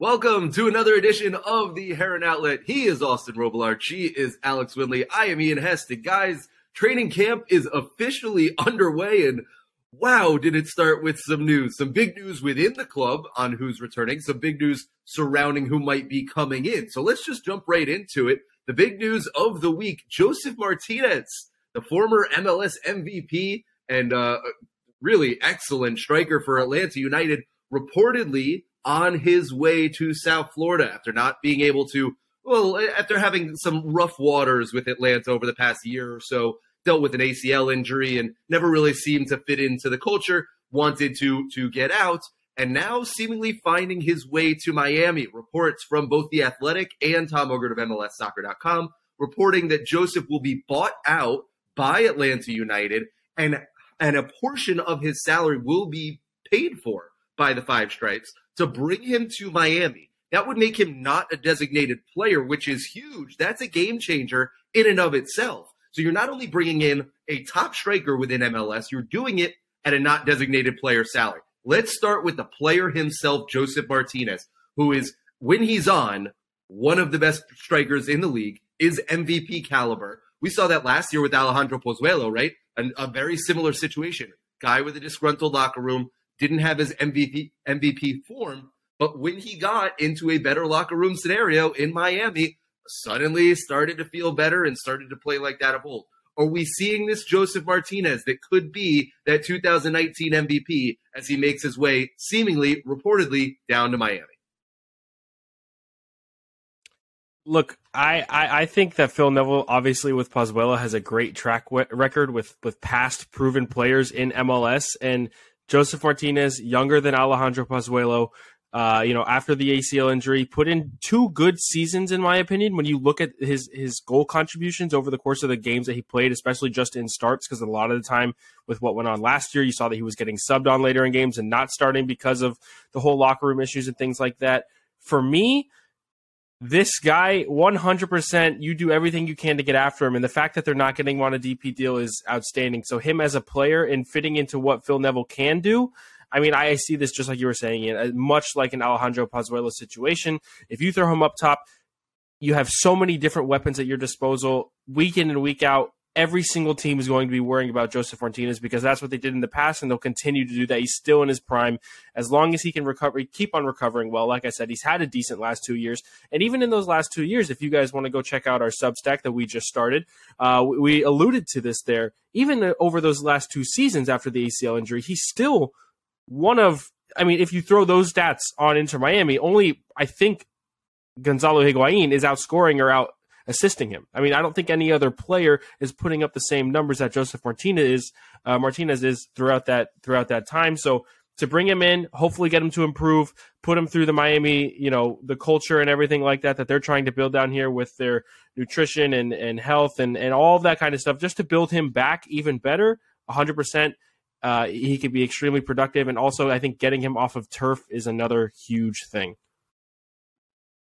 Welcome to another edition of the Heron Outlet. He is Austin Robillard. She is Alex Winley. I am Ian Heston. Guys, training camp is officially underway and wow, did it start with some news. Some big news within the club on who's returning, some big news surrounding who might be coming in. So let's just jump right into it. The big news of the week, Josef Martinez, the former MLS MVP and uh, really excellent striker for Atlanta United, reportedly on his way to South Florida after not being able to, well, after having some rough waters with Atlanta over the past year or so, dealt with an ACL injury and never really seemed to fit into the culture, wanted to to get out, and now seemingly finding his way to Miami. Reports from both The Athletic and Tom Bogert of MLSsoccer.com reporting that Josef will be bought out by Atlanta United and and a portion of his salary will be paid for by the Five Stripes to bring him to Miami. That would make him not a designated player, which is huge. That's a game changer in and of itself. So you're not only bringing in a top striker within MLS, you're doing it at a not designated player salary. Let's start with the player himself, Josef Martinez, who is, when he's on, one of the best strikers in the league, is MVP caliber. We saw that last year with Alejandro Pozuelo, right? An, a very similar situation. Guy with a disgruntled locker room, didn't have his MVP MVP form, but when he got into a better locker room scenario in Miami, suddenly started to feel better and started to play like that of old. Are we seeing this Josef Martinez that could be that 2019 MVP as he makes his way, seemingly, reportedly, down to Miami? Look, I, I, I, think that Phil Neville, obviously with Pozuelo, has a great track record with, with past proven players in MLS. And Josef Martinez, younger than Alejandro Pozuelo, uh, you know, after the ACL injury, put in two good seasons, in my opinion. When you look at his his goal contributions over the course of the games that he played, especially just in starts, because a lot of the time with what went on last year, you saw that he was getting subbed on later in games and not starting because of the whole locker room issues and things like that. For me, this guy 100% you do everything you can to get after him. And the fact that they're not getting him on a dp deal is outstanding. So him as a player and fitting into what phil neville can do i mean i see this just like you were saying uh, much like an alejandro pozuelo situation. If you throw him up top you have so many different weapons at your disposal week in and week out every single team is going to be worrying about Josef Martinez because that's what they did in the past, and they'll continue to do that. He's still in his prime. As long as he can recover, keep on recovering well. Like I said, he's had a decent last two years, and even in those last two years, if you guys want to go check out our Substack that we just started, uh, we alluded to this there. Even over those last two seasons after the ACL injury, he's still one of. I mean, if you throw those stats on Inter Miami, only I think Gonzalo Higuain is outscoring or out assisting him. I mean, I don't think any other player is putting up the same numbers that Josef Martinez is uh, Martinez is throughout that throughout that time. So to bring him in, hopefully get him to improve, put him through the Miami, you know, the culture and everything like that that they're trying to build down here with their nutrition and, and health and, and all that kind of stuff, just to build him back even better, 100%. Uh, he could be extremely productive. And also, I think getting him off of turf is another huge thing.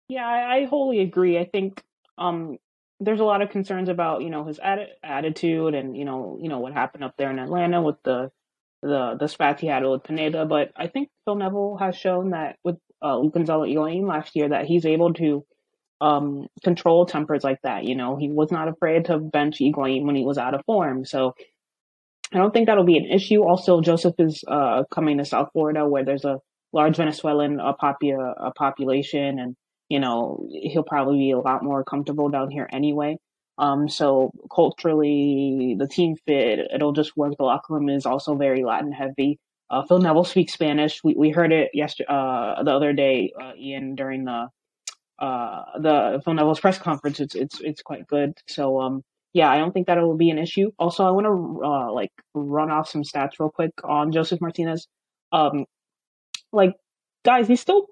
Yeah, I, I wholly agree. I think um, there's a lot of concerns about you know his atti- attitude and you know you know what happened up there in Atlanta with the the the spats he had with Pineda. But I think Phil Neville has shown that with uh, Gonzalo Higuain last year that he's able to um, control tempers like that. You know, he was not afraid to bench Higuain when he was out of form. So I don't think that'll be an issue. Also, Josef is uh, coming to South Florida where there's a large Venezuelan uh, popu- uh, population and you know, he'll probably be a lot more comfortable down here anyway. Um, so culturally, the team fit, it'll just work. The locker room is also very Latin heavy. Uh, Phil Neville speaks Spanish. We we heard it yesterday, uh, the other day, uh, Ian, during the uh the Phil Neville's press conference. It's it's it's quite good. So um, yeah, I don't think that it will be an issue. Also, I want to uh like run off some stats real quick on Josef Martinez. Um, like guys, he's still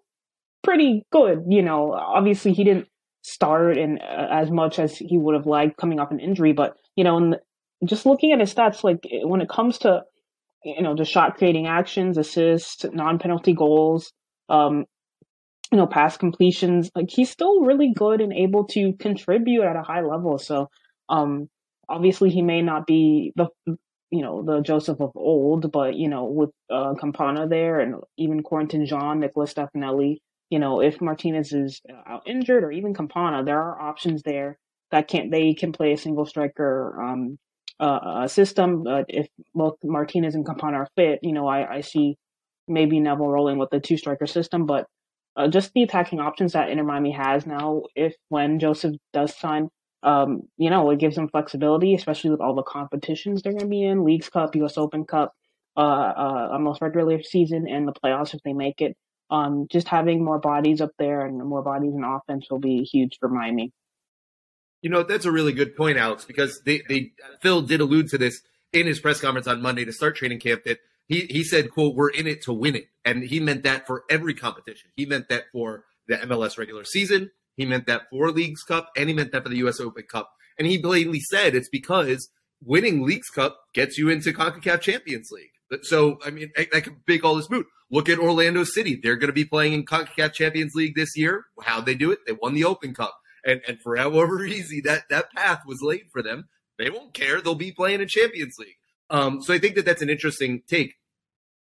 pretty good. You know, obviously he didn't start and uh, as much as he would have liked coming off an injury, but you know, just looking at his stats, like when it comes to you know the shot creating actions, assists, non penalty goals, um, you know, pass completions, like he's still really good and able to contribute at a high level. So, um, obviously he may not be the you know the Josef of old, but you know with uh, Campana there and even Corentin Jean, Nicholas Stefanelli, you know, if Martinez is out injured or even Campana, there are options there that can they can play a single striker um, uh, system. But if both Martinez and Campana are fit, you know, I, I see maybe Neville rolling with the two striker system. But uh, just the attacking options that Inter Miami has now, if when Josef does sign, um, you know, it gives them flexibility, especially with all the competitions they're going to be in, Leagues Cup, U.S. Open Cup, uh, uh, almost regular season, and the playoffs if they make it um, just having more bodies up there and more bodies in offense will be huge for Miami. You know, that's a really good point, Alex, because they, they Phil did allude to this in his press conference on Monday to start training camp that he, he said, quote, we're in it to win it. And he meant that for every competition. He meant that for the MLS regular season. He meant that for Leagues Cup and he meant that for the US Open Cup. And he blatantly said it's because winning Leagues Cup gets you into CONCACAF Champions League. So, I mean, I, I can make all this moot. Look at Orlando City. They're going to be playing in CONCACAF Champions League this year. How'd they do it? They won the Open Cup. And, and for however easy that, that path was laid for them, they won't care. They'll be playing in Champions League. Um, so I think that that's an interesting take.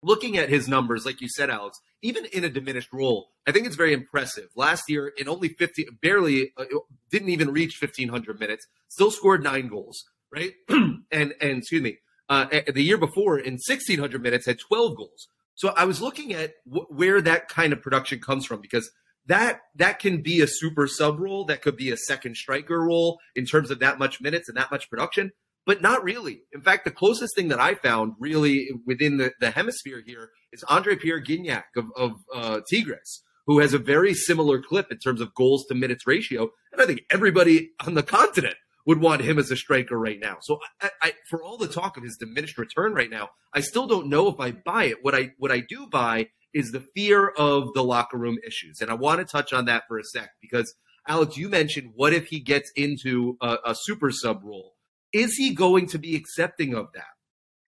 Looking at his numbers, like you said, Alex, even in a diminished role, I think it's very impressive. Last year, in only 50, barely, uh, didn't even reach 1,500 minutes, still scored nine goals, right? and, and excuse me, uh, the year before in 1600 minutes had 12 goals. So I was looking at w- where that kind of production comes from because that that can be a super sub role, that could be a second striker role in terms of that much minutes and that much production, but not really. In fact, the closest thing that I found really within the, the hemisphere here is Andre Pierre Gignac of, of uh, Tigres, who has a very similar clip in terms of goals to minutes ratio. And I think everybody on the continent would want him as a striker right now. So I, I, for all the talk of his diminished return right now, I still don't know if I buy it. What I what I do buy is the fear of the locker room issues, and I want to touch on that for a sec because Alex, you mentioned what if he gets into a, a super sub role? Is he going to be accepting of that?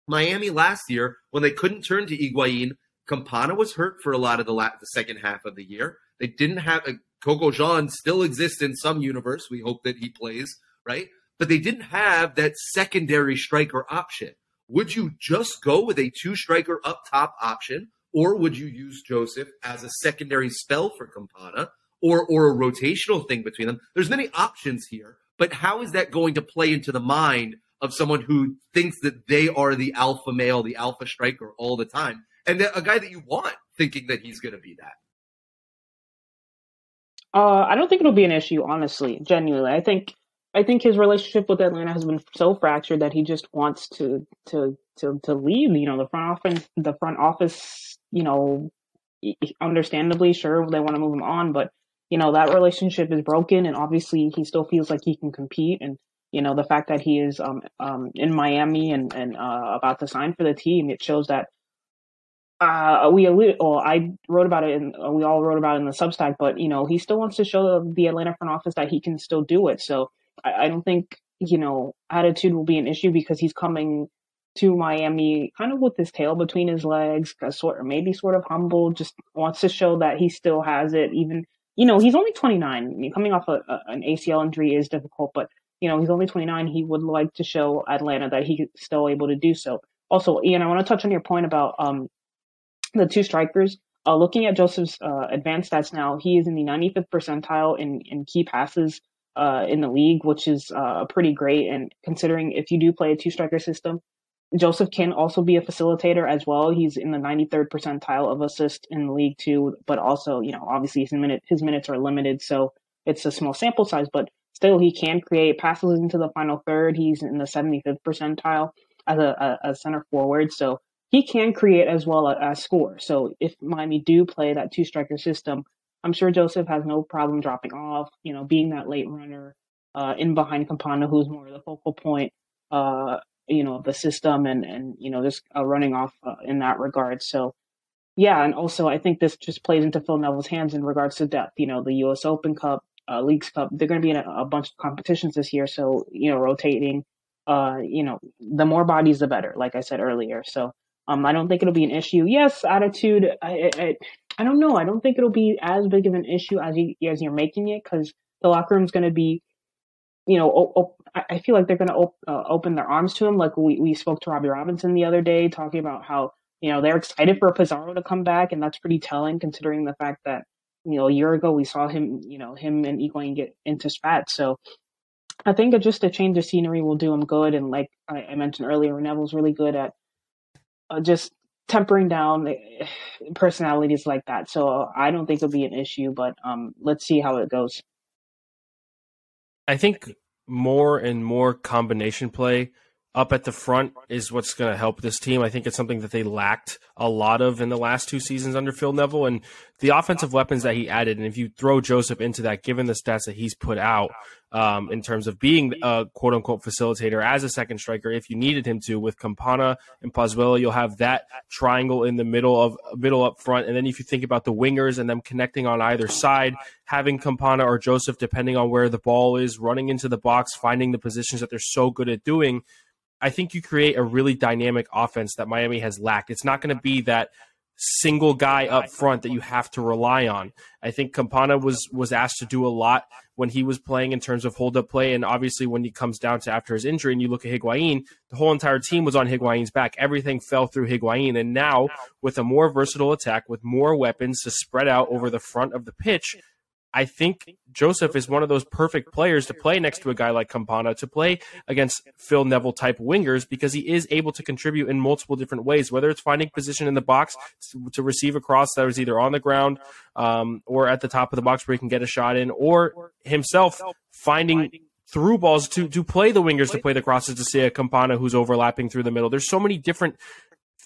Miami last year, when they couldn't turn to Higuain, Campana was hurt for a lot of the, la- the second half of the year. They didn't have a Coco Jean still exists in some universe. We hope that he plays right? But they didn't have that secondary striker option. Would you just go with a two striker up top option, or would you use Josef as a secondary spell for Campana, or or a rotational thing between them? There's many options here, but how is that going to play into the mind of someone who thinks that they are the alpha male, the alpha striker all the time, and a guy that you want thinking that he's going to be that? Uh, I don't think it'll be an issue, honestly, genuinely. I think I think his relationship with Atlanta has been so fractured that he just wants to to to to leave. You know, the front office, the front office, you know, understandably, sure they want to move him on, but you know that relationship is broken, and obviously he still feels like he can compete. And you know, the fact that he is um um in Miami and and uh, about to sign for the team, it shows that uh, we well, I wrote about it and uh, we all wrote about it in the Substack, but you know, he still wants to show the Atlanta front office that he can still do it. So I, I don't think you know attitude will be an issue because he's coming to Miami kind of with his tail between his legs, sort of maybe sort of humble, just wants to show that he still has it. Even you know he's only 29. I mean, coming off a, a, an ACL injury is difficult, but you know he's only 29. He would like to show Atlanta that he's still able to do so. Also, Ian, I want to touch on your point about um, the two strikers. Uh, looking at Josef's uh, advanced stats now, he is in the 95th percentile in, in key passes uh, in the league, which is uh, pretty great. And considering if you do play a two striker system, Josef can also be a facilitator as well. He's in the 93rd percentile of assist in the league too, but also, you know, obviously his minute his minutes are limited, so it's a small sample size, but still he can create passes into the final third. He's in the 75th percentile as a, a, a center forward, so he can create as well as score. So if Miami do play that two striker system, I'm sure Josef has no problem dropping off, you know, being that late runner uh, in behind Campana, who's more the focal point, uh, you know, of the system and, and, you know, just uh, running off uh, in that regard. So, yeah. And also, I think this just plays into Phil Neville's hands in regards to depth. You know, the U.S. Open Cup, uh, Leagues Cup, they're going to be in a, a, bunch of competitions this year. So, you know, rotating, uh, you know, the more bodies, the better, like I said earlier. So, um, I don't think it'll be an issue. Yes, attitude. I, I, I don't know. I don't think it'll be as big of an issue as you as you're making it because the locker room's going to be, you know, op- op- I feel like they're going to op- uh, open their arms to him. Like we we spoke to Robbie Robinson the other day, talking about how you know they're excited for Pizarro to come back, and that's pretty telling considering the fact that you know, a year ago we saw him, you know, him and Higuain get into spats. So I think just a change of scenery will do him good. And like I, mentioned earlier, Neville's really good at uh, just tempering down personalities like that. So I don't think it'll be an issue, but um, let's see how it goes. I think more and more combination play up at the front is what's going to help this team. I think it's something that they lacked a lot of in the last two seasons under Phil Neville and the offensive weapons that he added. And if you throw Josef into that, given the stats that he's put out um, in terms of being a quote unquote facilitator as a second striker, if you needed him to with Campana and Pozuelo, you'll have that triangle in the middle of middle up front. And then if you think about the wingers and them connecting on either side, having Campana or Josef, depending on where the ball is, running into the box, finding the positions that they're so good at doing I think you create a really dynamic offense that Miami has lacked. It's not going to be that single guy up front that you have to rely on. I think Campana was was asked to do a lot when he was playing in terms of hold up play, and obviously when he comes down to after his injury and you look at Higuain, the whole entire team was on Higuain's back. Everything fell through Higuain, and now with a more versatile attack with more weapons to spread out over the front of the pitch, I think Josef is one of those perfect players to play next to a guy like Campana, to play against Phil Neville type wingers, because he is able to contribute in multiple different ways, whether it's finding position in the box to receive a cross that was either on the ground um, or at the top of the box where he can get a shot in, or himself finding through balls to to play the wingers to play the crosses to see a Campana who's overlapping through the middle. There's so many different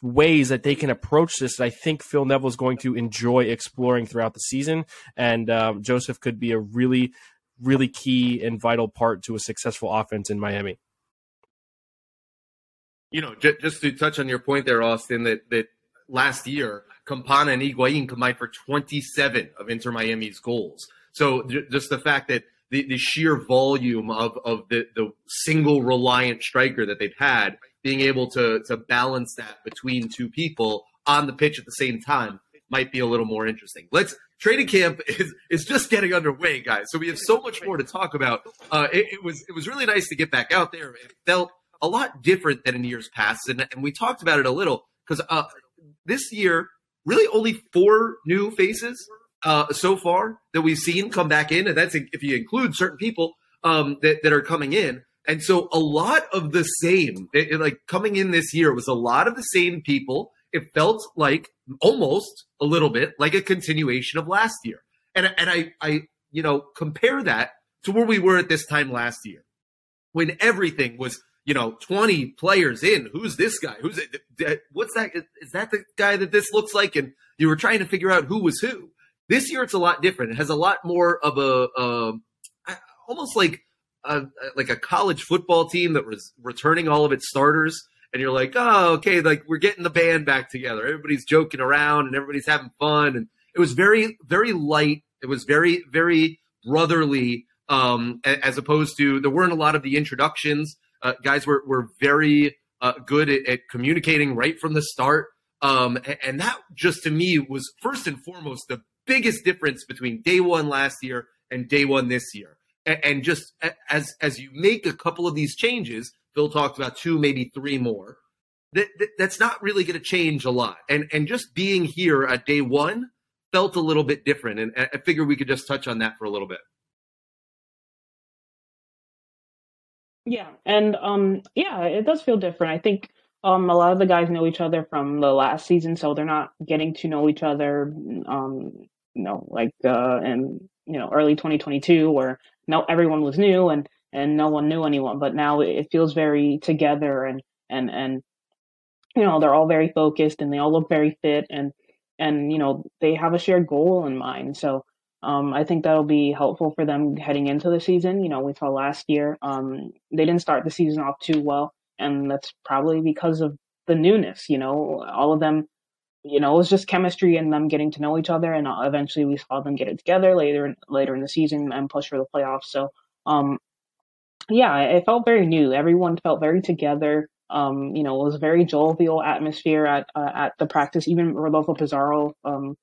ways that they can approach this that I think Phil Neville is going to enjoy exploring throughout the season. And um, Josef could be a really, really key and vital part to a successful offense in Miami. You know, j- just to touch on your point there, Austin, that, that last year, Campana and Higuain combined for 27 of Inter Miami's goals. So j- just the fact that the, the sheer volume of, of the, the single reliant striker that they've had being able to to balance that between two people on the pitch at the same time might be a little more interesting. Let's training camp is is just getting underway, guys. So we have so much more to talk about. Uh, it, it, was it was really nice to get back out there. It felt a lot different than in years past, and and we talked about it a little because uh, this year really only four new faces uh, so far that we've seen come back in, and that's if you include certain people um, that that are coming in. And so a lot of the same, it, it, like coming in this year was a lot of the same people. It felt like almost a little bit like a continuation of last year. And, and I, I, you know, compare that to where we were at this time last year when everything was, you know, 20 players in. Who's this guy? Who's it? What's that? Is that the guy that this looks like? And you were trying to figure out who was who. This year, it's a lot different. It has a lot more of a, uh, almost like a, like a college football team that was returning all of its starters and you're like, oh, okay, like we're getting the band back together. Everybody's joking around and everybody's having fun. And it was very, very light. It was very, very brotherly, um, as opposed to there weren't a lot of the introductions. Uh, guys were, were very uh, good at, at, communicating right from the start. Um, and, and that just to me was first and foremost the biggest difference between day one last year and day one this year and just as as you make a couple of these changes, Phil talked about two, maybe three more. That, that that's not really going to change a lot. And and just being here at day one felt a little bit different. And I figure we could just touch on that for a little bit. Yeah, and um, yeah, it does feel different. I think um, a lot of the guys know each other from the last season, so they're not getting to know each other. Um, you know, like uh, in you know early 2022, where no everyone was new and and no one knew anyone but now it feels very together and and and you know they're all very focused and they all look very fit and and you know they have a shared goal in mind so um, I think that'll be helpful for them heading into the season. You know, we saw last year um, they didn't start the season off too well, and that's probably because of the newness. You know, all of them you know, it was just chemistry and them getting to know each other, and uh, eventually we saw them get it together later later in the season and push for the playoffs. So, um, yeah, it felt very new. Everyone felt very together. Um, you know, it was a very jovial atmosphere at uh, at the practice. Even Rodolfo Pizarro, um,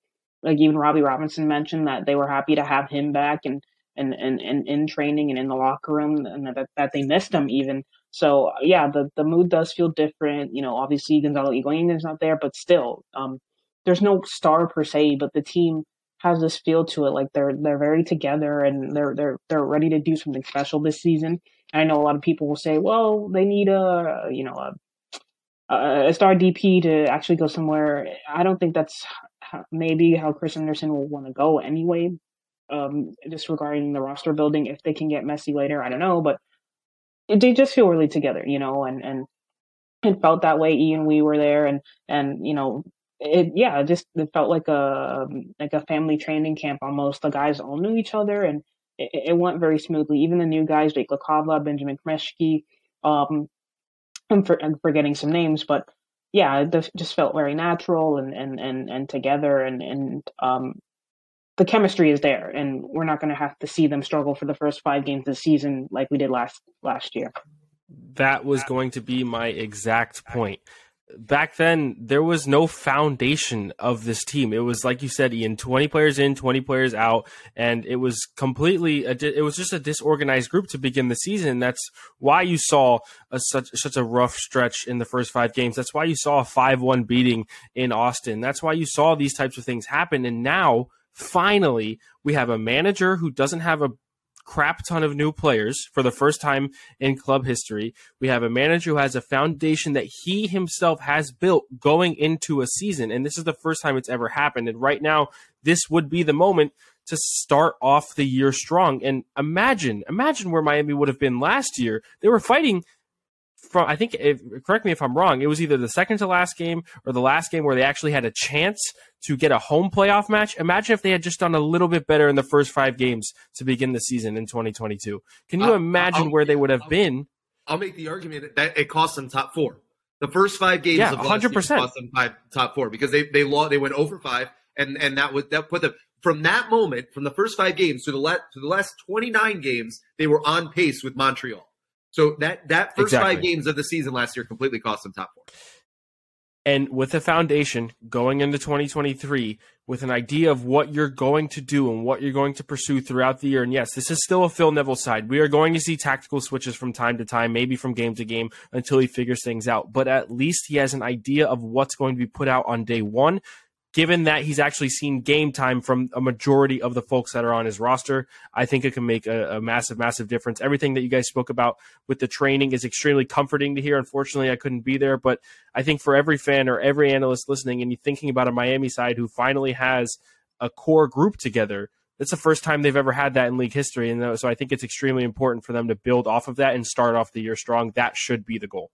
like even Robbie Robinson mentioned that they were happy to have him back and and and, and in training and in the locker room, and that that they missed him even. So yeah, the the mood does feel different. You know, obviously Gonzalo Higuain is not there, but still, um, there's no star per se, but the team has this feel to it. Like they're they're very together and they're they're they're ready to do something special this season. And I know a lot of people will say, well, they need a you know a a star DP to actually go somewhere. I don't think that's maybe how Chris Henderson will want to go anyway. Um, just regarding the roster building, if they can get Messi later, I don't know, but they just feel really together, you know, and and it felt that way. Ian, we were there, and and you know, it yeah, it just it felt like a like a family training camp almost. The guys all knew each other, and it, it went very smoothly. Even the new guys, Jake Lecavalier, Benjamin Cremaschi, um, I'm, for, I'm forgetting some names, but yeah, it just felt very natural and and and and together, and and um, the chemistry is there, and we're not going to have to see them struggle for the first five games of the season like we did last last year. That was going to be my exact point back then there was no foundation of this team. It was like you said, Ian, twenty players in, twenty players out, and it was completely. It was just a disorganized group to begin the season. That's why you saw a, such such a rough stretch in the first five games. That's why you saw a five one beating in Austin. That's why you saw these types of things happen. And now finally we have a manager who doesn't have a crap ton of new players for the first time in club history. We have a manager who has a foundation that he himself has built going into a season. And this is the first time it's ever happened. And right now, this would be the moment to start off the year strong. And imagine, imagine where Miami would have been last year. They were fighting from I think if, correct me if I'm wrong, it was either the second to last game or the last game where they actually had a chance to get a home playoff match. Imagine if they had just done a little bit better in the first 5 games to begin the season in 2022. Can you imagine I'll, where they would have I'll, been? I'll make the argument that it cost them top 4. The first 5 games yeah, of 100%. cost them five, top 4 because they they lost, they went over 5 and and that was that put them from that moment from the first 5 games to the last to the last 29 games they were on pace with Montreal. So that that first exactly. five games of the season last year completely cost them top four. And with a foundation going into 2023 with an idea of what you're going to do and what you're going to pursue throughout the year. And yes, this is still a Phil Neville side. We are going to see tactical switches from time to time, maybe from game to game until he figures things out. But at least he has an idea of what's going to be put out on day one given that he's actually seen game time from a majority of the folks that are on his roster, I think it can make a, a, massive, massive difference. Everything that you guys spoke about with the training is extremely comforting to hear. Unfortunately, I couldn't be there, but I think for every fan or every analyst listening and you thinking about a Miami side who finally has a core group together, it's the first time they've ever had that in league history. And so I think it's extremely important for them to build off of that and start off the year strong. That should be the goal.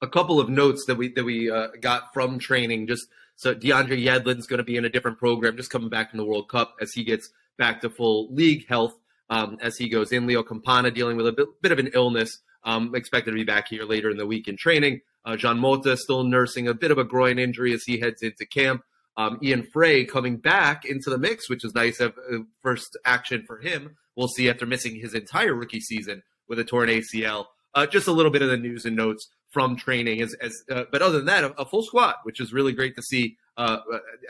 A couple of notes that we that we uh, got from training just – so DeAndre Yedlin's going to be in a different program, just coming back from the World Cup as he gets back to full league health um, as he goes in. Leo Campana dealing with a bit, bit of an illness, um, expected to be back here later in the week in training. Uh, Jean Mota still nursing a bit of a groin injury as he heads into camp. Um, Ian Fray coming back into the mix, which is nice. Have, uh, first action for him. We'll see after missing his entire rookie season with a torn ACL. Uh, just a little bit of the news and notes from training. As, as uh, but other than that, a, a, full squad, which is really great to see uh,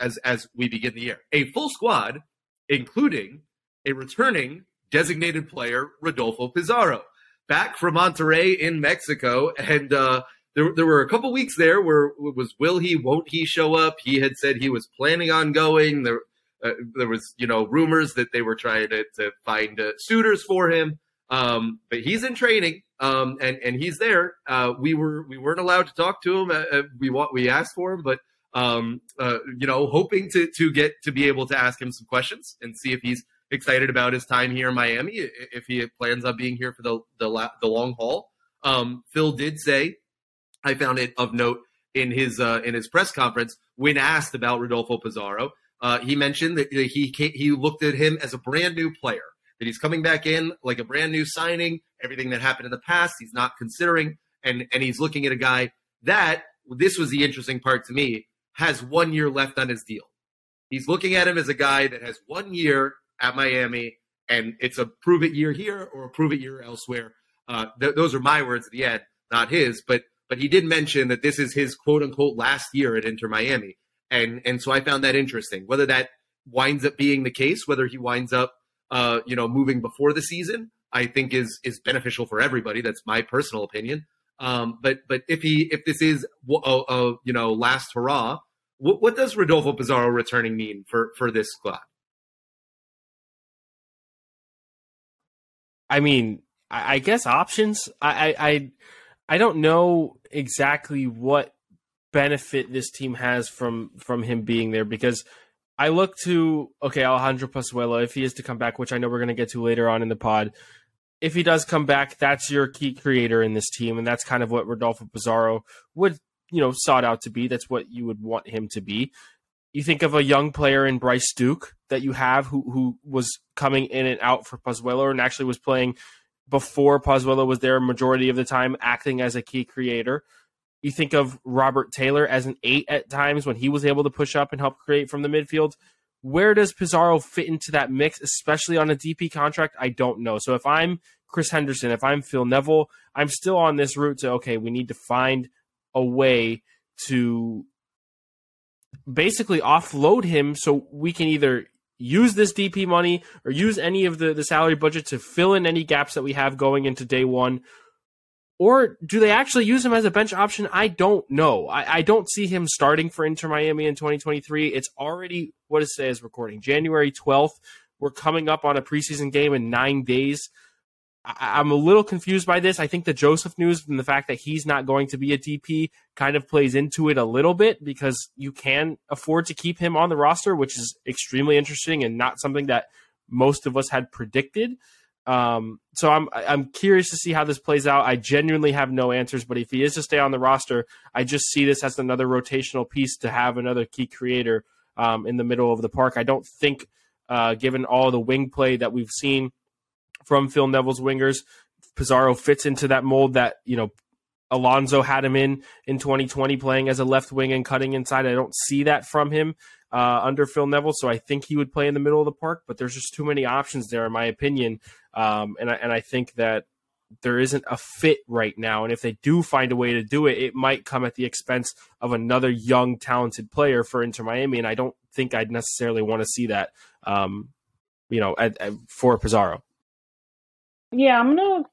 as as we begin the year. A full squad, including a returning designated player, Rodolfo Pizarro, back from Monterrey in Mexico, and uh, there there were a couple weeks there where it was will he, won't he show up? He had said he was planning on going. There. Uh, there was, you know, rumors that they were trying to, to find uh, suitors for him. Um, but he's in training, um, and and he's there. Uh, we were we weren't allowed to talk to him. Uh, uh we we asked for him, but um, uh, you know, hoping to to get to be able to ask him some questions and see if he's excited about his time here in Miami, if he plans on being here for the the, the long haul. Um, Phil did say, I found it of note in his uh, in his press conference when asked about Rodolfo Pizarro. Uh, he mentioned that he he looked at him as a brand new player that he's coming back in like a brand new signing. Everything that happened in the past, he's not considering, and and he's looking at a guy that this was the interesting part to me has one year left on his deal. He's looking at him as a guy that has one year at Miami, and it's a prove it year here or a prove it year elsewhere. Uh, th- those are my words at the end, not his. But but he did mention that this is his quote unquote last year at Inter Miami, and and so I found that interesting. Whether that winds up being the case, whether he winds up uh, you know, moving before the season, I think is is beneficial for everybody. That's my personal opinion. Um, but but if he if this is a, a you know last hurrah, what, what does Rodolfo Pizarro returning mean for for this squad? I mean, I, I guess options. I, I I don't know exactly what benefit this team has from from him being there because I look to okay Alejandro Pozuelo if he is to come back, which I know we're going to get to later on in the pod. If he does come back, that's your key creator in this team, and that's kind of what Rodolfo Pizarro would you know sought out to be. That's what you would want him to be. You think of a young player in Bryce Duke that you have who who was coming in and out for Pozuelo and actually was playing before Pozuelo was there majority of the time, acting as a key creator. You think of Robert Taylor as an eight at times when he was able to push up and help create from the midfield. Where does Pizarro fit into that mix, especially on a DP contract? I don't know. So if I'm Chris Henderson, if I'm Phil Neville, I'm still on this route to okay, we need to find a way to basically offload him so we can either use this DP money or use any of the, the salary budget to fill in any gaps that we have going into day one. Or do they actually use him as a bench option? I don't know. I, I don't see him starting for Inter Miami in 2023. It's already, what is today's recording? January 12th. We're coming up on a preseason game in nine days. I, am a little confused by this. I think the Josef news and the fact that he's not going to be a DP kind of plays into it a little bit because you can afford to keep him on the roster, which is extremely interesting and not something that most of us had predicted. Um, so I'm I'm curious to see how this plays out. I genuinely have no answers, but if he is to stay on the roster, I just see this as another rotational piece to have another key creator um, in the middle of the park. I don't think, uh, given all the wing play that we've seen from Phil Neville's wingers. Pizarro fits into that mold that, you know, Alonso had him in in 2020 playing as a left wing and cutting inside. I don't see that from him uh, under Phil Neville, so I think he would play in the middle of the park. But there's just too many options there, in my opinion, um, and I, and I think that there isn't a fit right now. And if they do find a way to do it, it might come at the expense of another young, talented player for Inter Miami, and I don't think I'd necessarily want to see that. Um, you know, at, at, for Pizarro. Yeah, I'm gonna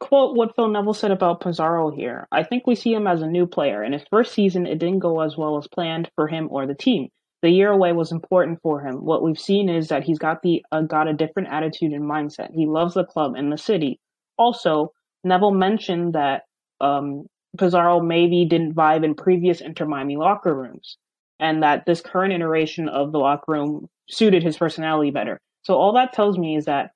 quote what Phil Neville said about Pizarro here. I think we see him as a new player. In his first season, it didn't go as well as planned for him or the team. The year away was important for him. What we've seen is that he's got the uh, got a different attitude and mindset. He loves the club and the city. Also, Neville mentioned that um, Pizarro maybe didn't vibe in previous Inter Miami locker rooms, and that this current iteration of the locker room suited his personality better. So all that tells me is that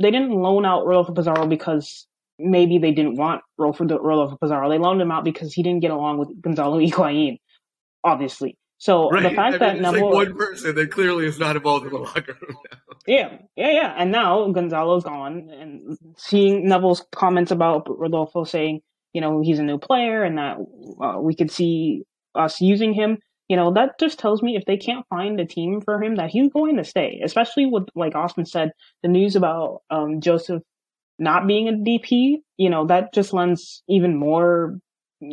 they didn't loan out Rodolfo Pizarro because maybe they didn't want Rodolfo Pizarro. They loaned him out because he didn't get along with Gonzalo Higuain, obviously. So right. the fact I mean, that Neville, like one person that clearly is not involved in the locker room now. Yeah, yeah, yeah. And now Gonzalo's gone, and seeing Neville's comments about Rodolfo saying, you know, he's a new player and that uh, we could see us using him you know, that just tells me if they can't find a team for him that he's going to stay, especially with, like Austin said, the news about um, Josef not being a DP, you know, that just lends even more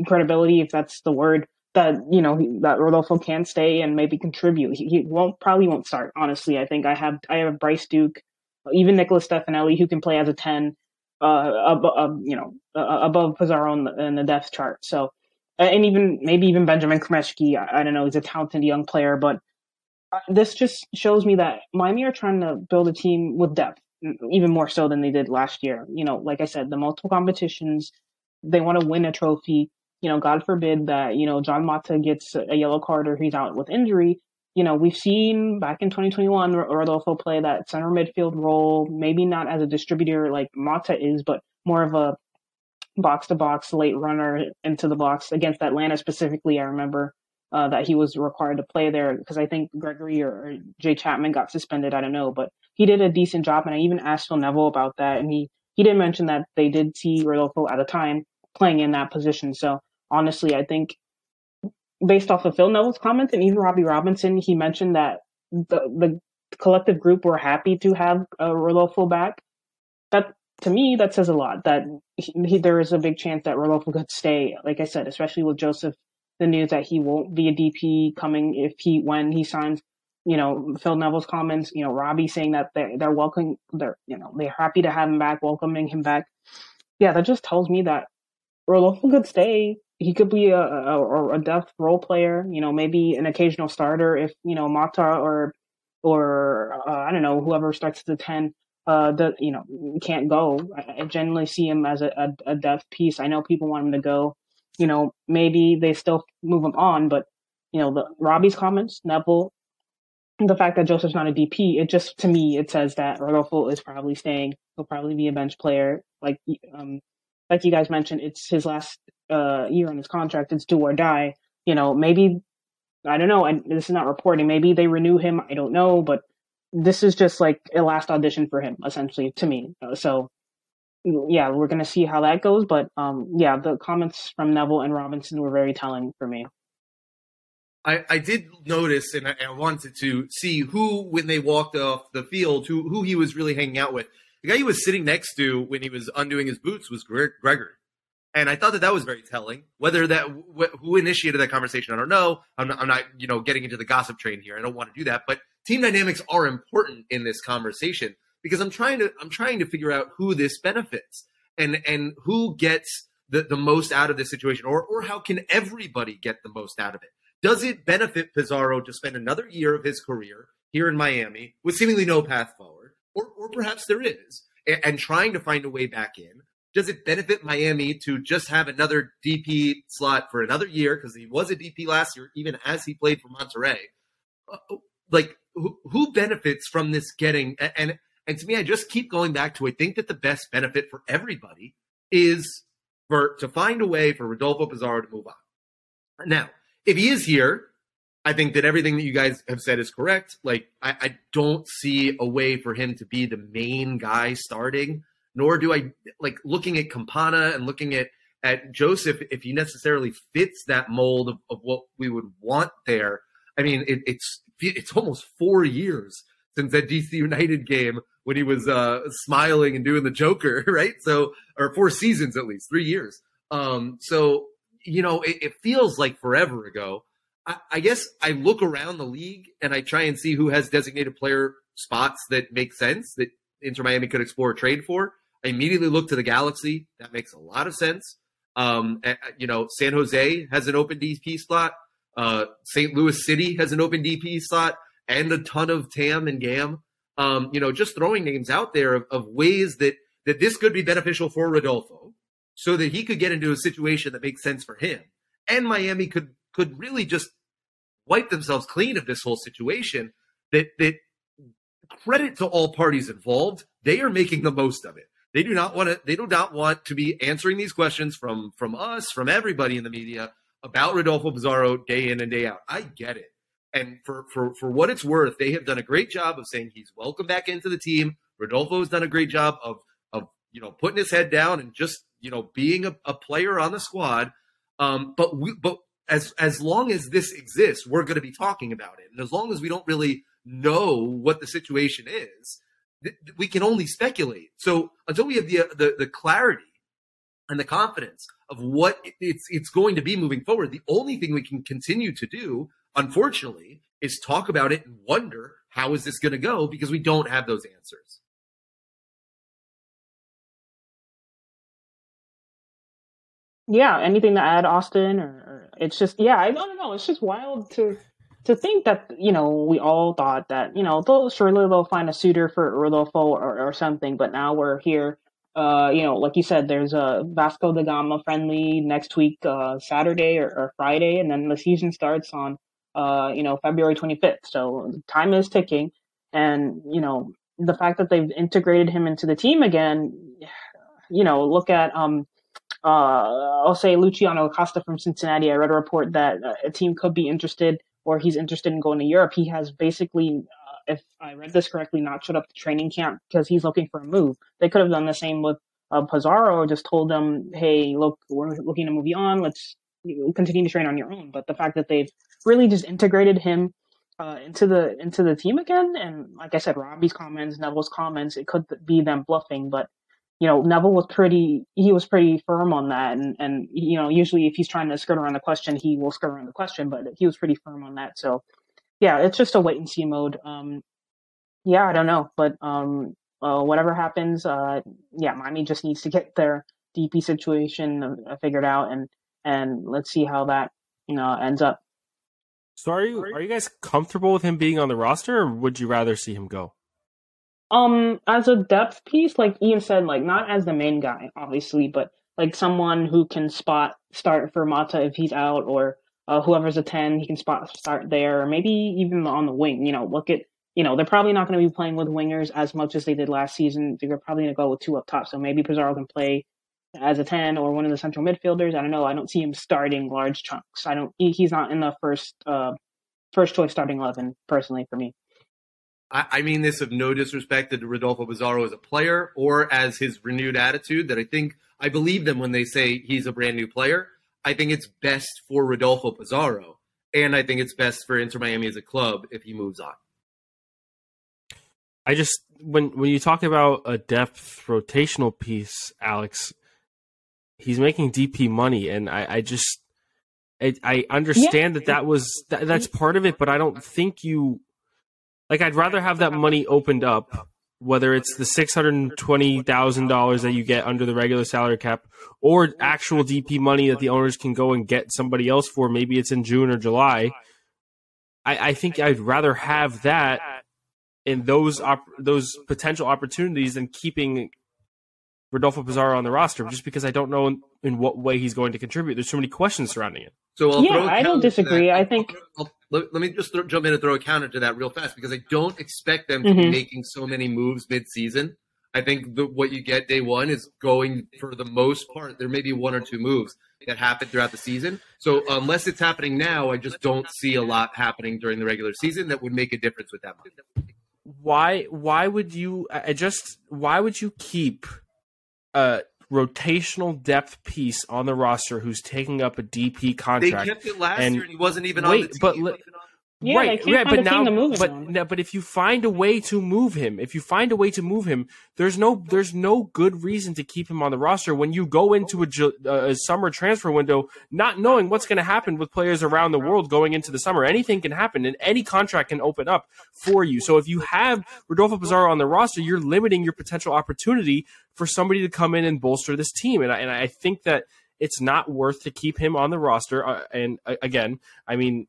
credibility, if that's the word, that, you know, that Rodolfo can stay and maybe contribute. He, he won't, probably won't start, honestly. I think I have, I have Bryce Duke, even Nicholas Stefanelli, who can play as a 10, uh, above, you know, uh, above Pizarro in the, in the depth chart. So, and even maybe even Benjamin Cremaschi. I, I don't know. He's a talented young player, but uh, this just shows me that Miami are trying to build a team with depth, even more so than they did last year. You know, like I said, the multiple competitions, they want to win a trophy. You know, God forbid that, you know, Jean Mota gets a yellow card or he's out with injury. You know, we've seen back in 2021 Rodolfo play that center midfield role, maybe not as a distributor like Mota is, but more of a box to box late runner into the box against Atlanta specifically. I remember uh, that he was required to play there because I think Gregore or, or Jay Chapman got suspended. I don't know, but he did a decent job. And I even asked Phil Neville about that, and he he did mention that they did see Rodolfo at the time playing in that position. So honestly, I think based off of Phil Neville's comments and even Robbie Robinson, he mentioned that the the collective group were happy to have uh, Rodolfo back. That to me, that says a lot. That he, he, there is a big chance that Rodolfo could stay. Like I said, especially with Josef, the news that he won't be a DP coming if he when he signs. You know, Phil Neville's comments. You know, Robbie saying that they're they're welcoming. They're you know they're happy to have him back, welcoming him back. Yeah, that just tells me that Rodolfo could stay. He could be a, a, a depth role player. You know, maybe an occasional starter if you know Mota or or uh, I don't know whoever starts the ten uh, the you know can't go. I, I generally see him as a, a, a depth piece. I know people want him to go. You know, maybe they still move him on, but you know, the Robbie's comments, Neville, the fact that Josef's not a DP, it just to me it says that Rodolfo is probably staying. He'll probably be a bench player. Like um, like you guys mentioned, it's his last uh, year on his contract. It's do or die. You know, maybe I don't know. And this is not reporting. Maybe they renew him. I don't know, but this is just like a last audition for him, essentially, to me. Uh, so, yeah, we're gonna see how that goes. But um, yeah, the comments from Neville and Robinson were very telling for me. I, I did notice, and I, I, wanted to see who, when they walked off the field, who who he was really hanging out with. The guy he was sitting next to when he was undoing his boots was Greg, Gregore, and I thought that that was very telling. Whether that wh- who initiated that conversation, I don't know. I'm not, I'm not, you know, getting into the gossip train here. I don't want to do that, but team dynamics are important in this conversation because I'm trying to I'm trying to figure out who this benefits and and who gets the, the most out of this situation, or or how can everybody get the most out of it? Does it benefit Pizarro to spend another year of his career here in Miami with seemingly no path forward? Or, or perhaps there is, and, and trying to find a way back in? Does it benefit Miami to just have another DP slot for another year? Because he was a DP last year, even as he played for Monterrey. Uh, like, who, who benefits from this getting? And and to me, I just keep going back to I think that the best benefit for everybody is for to find a way for Rodolfo Pizarro to move on. Now, if he is here, I think that everything that you guys have said is correct. Like, I, I, don't see a way for him to be the main guy starting, nor do I like looking at Campana and looking at at Josef if he necessarily fits that mold of, of what we would want there. I mean, it, it's it's almost four years since that DC United game when he was uh, smiling and doing the Joker, right? So, or four seasons at least, three years. Um, so you know, it, it feels like forever ago. I, guess I look around the league and I try and see who has designated player spots that make sense that Inter Miami could explore a trade for. I immediately look to the Galaxy. That makes a lot of sense. Um, you know, San Jose has an open DP slot. Uh, St. Louis City has an open DP slot and a ton of TAM and GAM. Um, you know, just throwing names out there of, of ways that that this could be beneficial for Rodolfo so that he could get into a situation that makes sense for him. And Miami could could really just wipe themselves clean of this whole situation. That that credit to all parties involved, they are making the most of it. They do not want to they do not want to be answering these questions from from us, from everybody in the media about Rodolfo Pizarro day in and day out. I get it. And for, for, for what it's worth, they have done a great job of saying he's welcome back into the team. Rodolfo has done a great job of, of you know, putting his head down and just you know, being a, a player on the squad. Um, but we, but as as long as this exists, we're going to be talking about it, and as long as we don't really know what the situation is, th- we can only speculate. So until we have the, the the clarity and the confidence of what it's it's going to be moving forward, the only thing we can continue to do, unfortunately, is talk about it and wonder how is this going to go because we don't have those answers. yeah, anything to add, Austin? Or, or it's just yeah, I don't know. It's just wild to to think that you know we all thought that you know they'll surely they'll find a suitor for Rodolfo or, or something, but now we're here. Uh, you know, like you said, there's a Vasco da Gama friendly next week, uh, Saturday or, or Friday, and then the season starts on uh, you know February 25th. So time is ticking, and you know the fact that they've integrated him into the team again. You know, look at um uh, I'll say Luciano Acosta from Cincinnati. I read a report that uh, a team could be interested or he's interested in going to Europe. He has basically, uh, if I read this correctly, not showed up to training camp because he's looking for a move. They could have done the same with uh, Pizarro, just told them, hey, look, we're looking to move you on. Let's continue to train on your own. But the fact that they've really just integrated him uh, into the into the team again, and like I said, Robbie's comments, Neville's comments, it could be them bluffing, but you know, Neville was pretty, he was pretty firm on that. And, and, you know, usually if he's trying to skirt around the question, he will skirt around the question, but he was pretty firm on that. So yeah, it's just a wait and see mode. Um, yeah, I don't know, but, um, uh, whatever happens, uh, yeah, Miami just needs to get their DP situation uh, figured out and, and let's see how that, you know, ends up. So are you, are you guys comfortable with him being on the roster or would you rather see him go? Um, as a depth piece, like Ian said, like not as the main guy, obviously, but like someone who can spot start for Mota if he's out, or uh, whoever's a ten, he can spot start there, or maybe even on the wing. You know, look at you know they're probably not going to be playing with wingers as much as they did last season. They're probably going to go with two up top, so maybe Pizarro can play as a ten or one of the central midfielders. I don't know. I don't see him starting large chunks. I don't. He, he's not in the first uh, first choice starting eleven personally for me. I, I mean this of no disrespect to Rodolfo Pizarro as a player or as his renewed attitude. That I think I believe them when they say he's a brand new player. I think it's best for Rodolfo Pizarro, and I think it's best for Inter Miami as a club if he moves on. I just when when you talk about a depth rotational piece, Alex, he's making DP money, and I, I just I, I understand yeah. that that was that, that's part of it, but I don't think you like. I'd rather have that money opened up, whether it's the six hundred twenty thousand dollars that you get under the regular salary cap, or actual DP money that the owners can go and get somebody else for. Maybe it's in June or July. I, I think I'd rather have that in those op- those potential opportunities than keeping Rodolfo Pizarro on the roster, just because I don't know in, in what way he's going to contribute. There's so many questions surrounding it. So I'll yeah, I don't disagree. I think. I'll, let, let, me just th- jump in and throw a counter to that real fast because I don't expect them to mm-hmm. be making so many moves mid-season. I think the, what you get day one is going for the most part. There may be one or two moves that happen throughout the season. So unless it's happening now, I just don't see a lot happening during the regular season that would make a difference with that. Why? Why would you? I just. Why would you keep a rotational depth piece on the roster who's taking up a DP contract. They kept it last and, year, and he wasn't even wait, on the team. But, yeah, right, right, but now, but no, but if you find a way to move him, if you find a way to move him, there's no there's no good reason to keep him on the roster when you go into a, a summer transfer window not knowing what's going to happen with players around the world going into the summer. Anything can happen, and any contract can open up for you. So if you have Rodolfo Pizarro on the roster, you're limiting your potential opportunity for somebody to come in and bolster this team. And I, and I think that it's not worth to keep him on the roster. Uh, and uh, again, I mean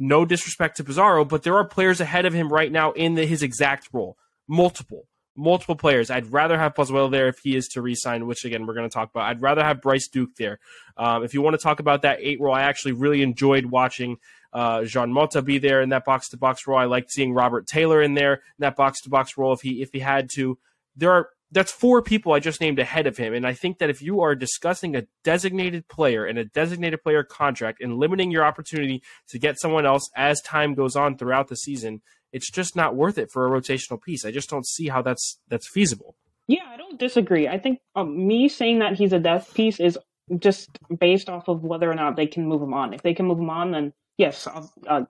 no disrespect to Pizarro, but there are players ahead of him right now in the, his exact role. Multiple, multiple players. I'd rather have Pozuelo there if he is to resign, which again we're going to talk about. I'd rather have Bryce Duke there. Um, if you want to talk about that eight role, I actually really enjoyed watching uh, Jean Mota be there in that box to box role. I liked seeing Robert Taylor in there in that box to box role if he if he had to. There are that's four people I just named ahead of him. And I think that if you are discussing a designated player and a designated player contract and limiting your opportunity to get someone else as time goes on throughout the season, it's just not worth it for a rotational piece. I just don't see how that's that's feasible. Yeah, I don't disagree. I think um, me saying that he's a death piece is just based off of whether or not they can move him on. If they can move him on, then yes, uh,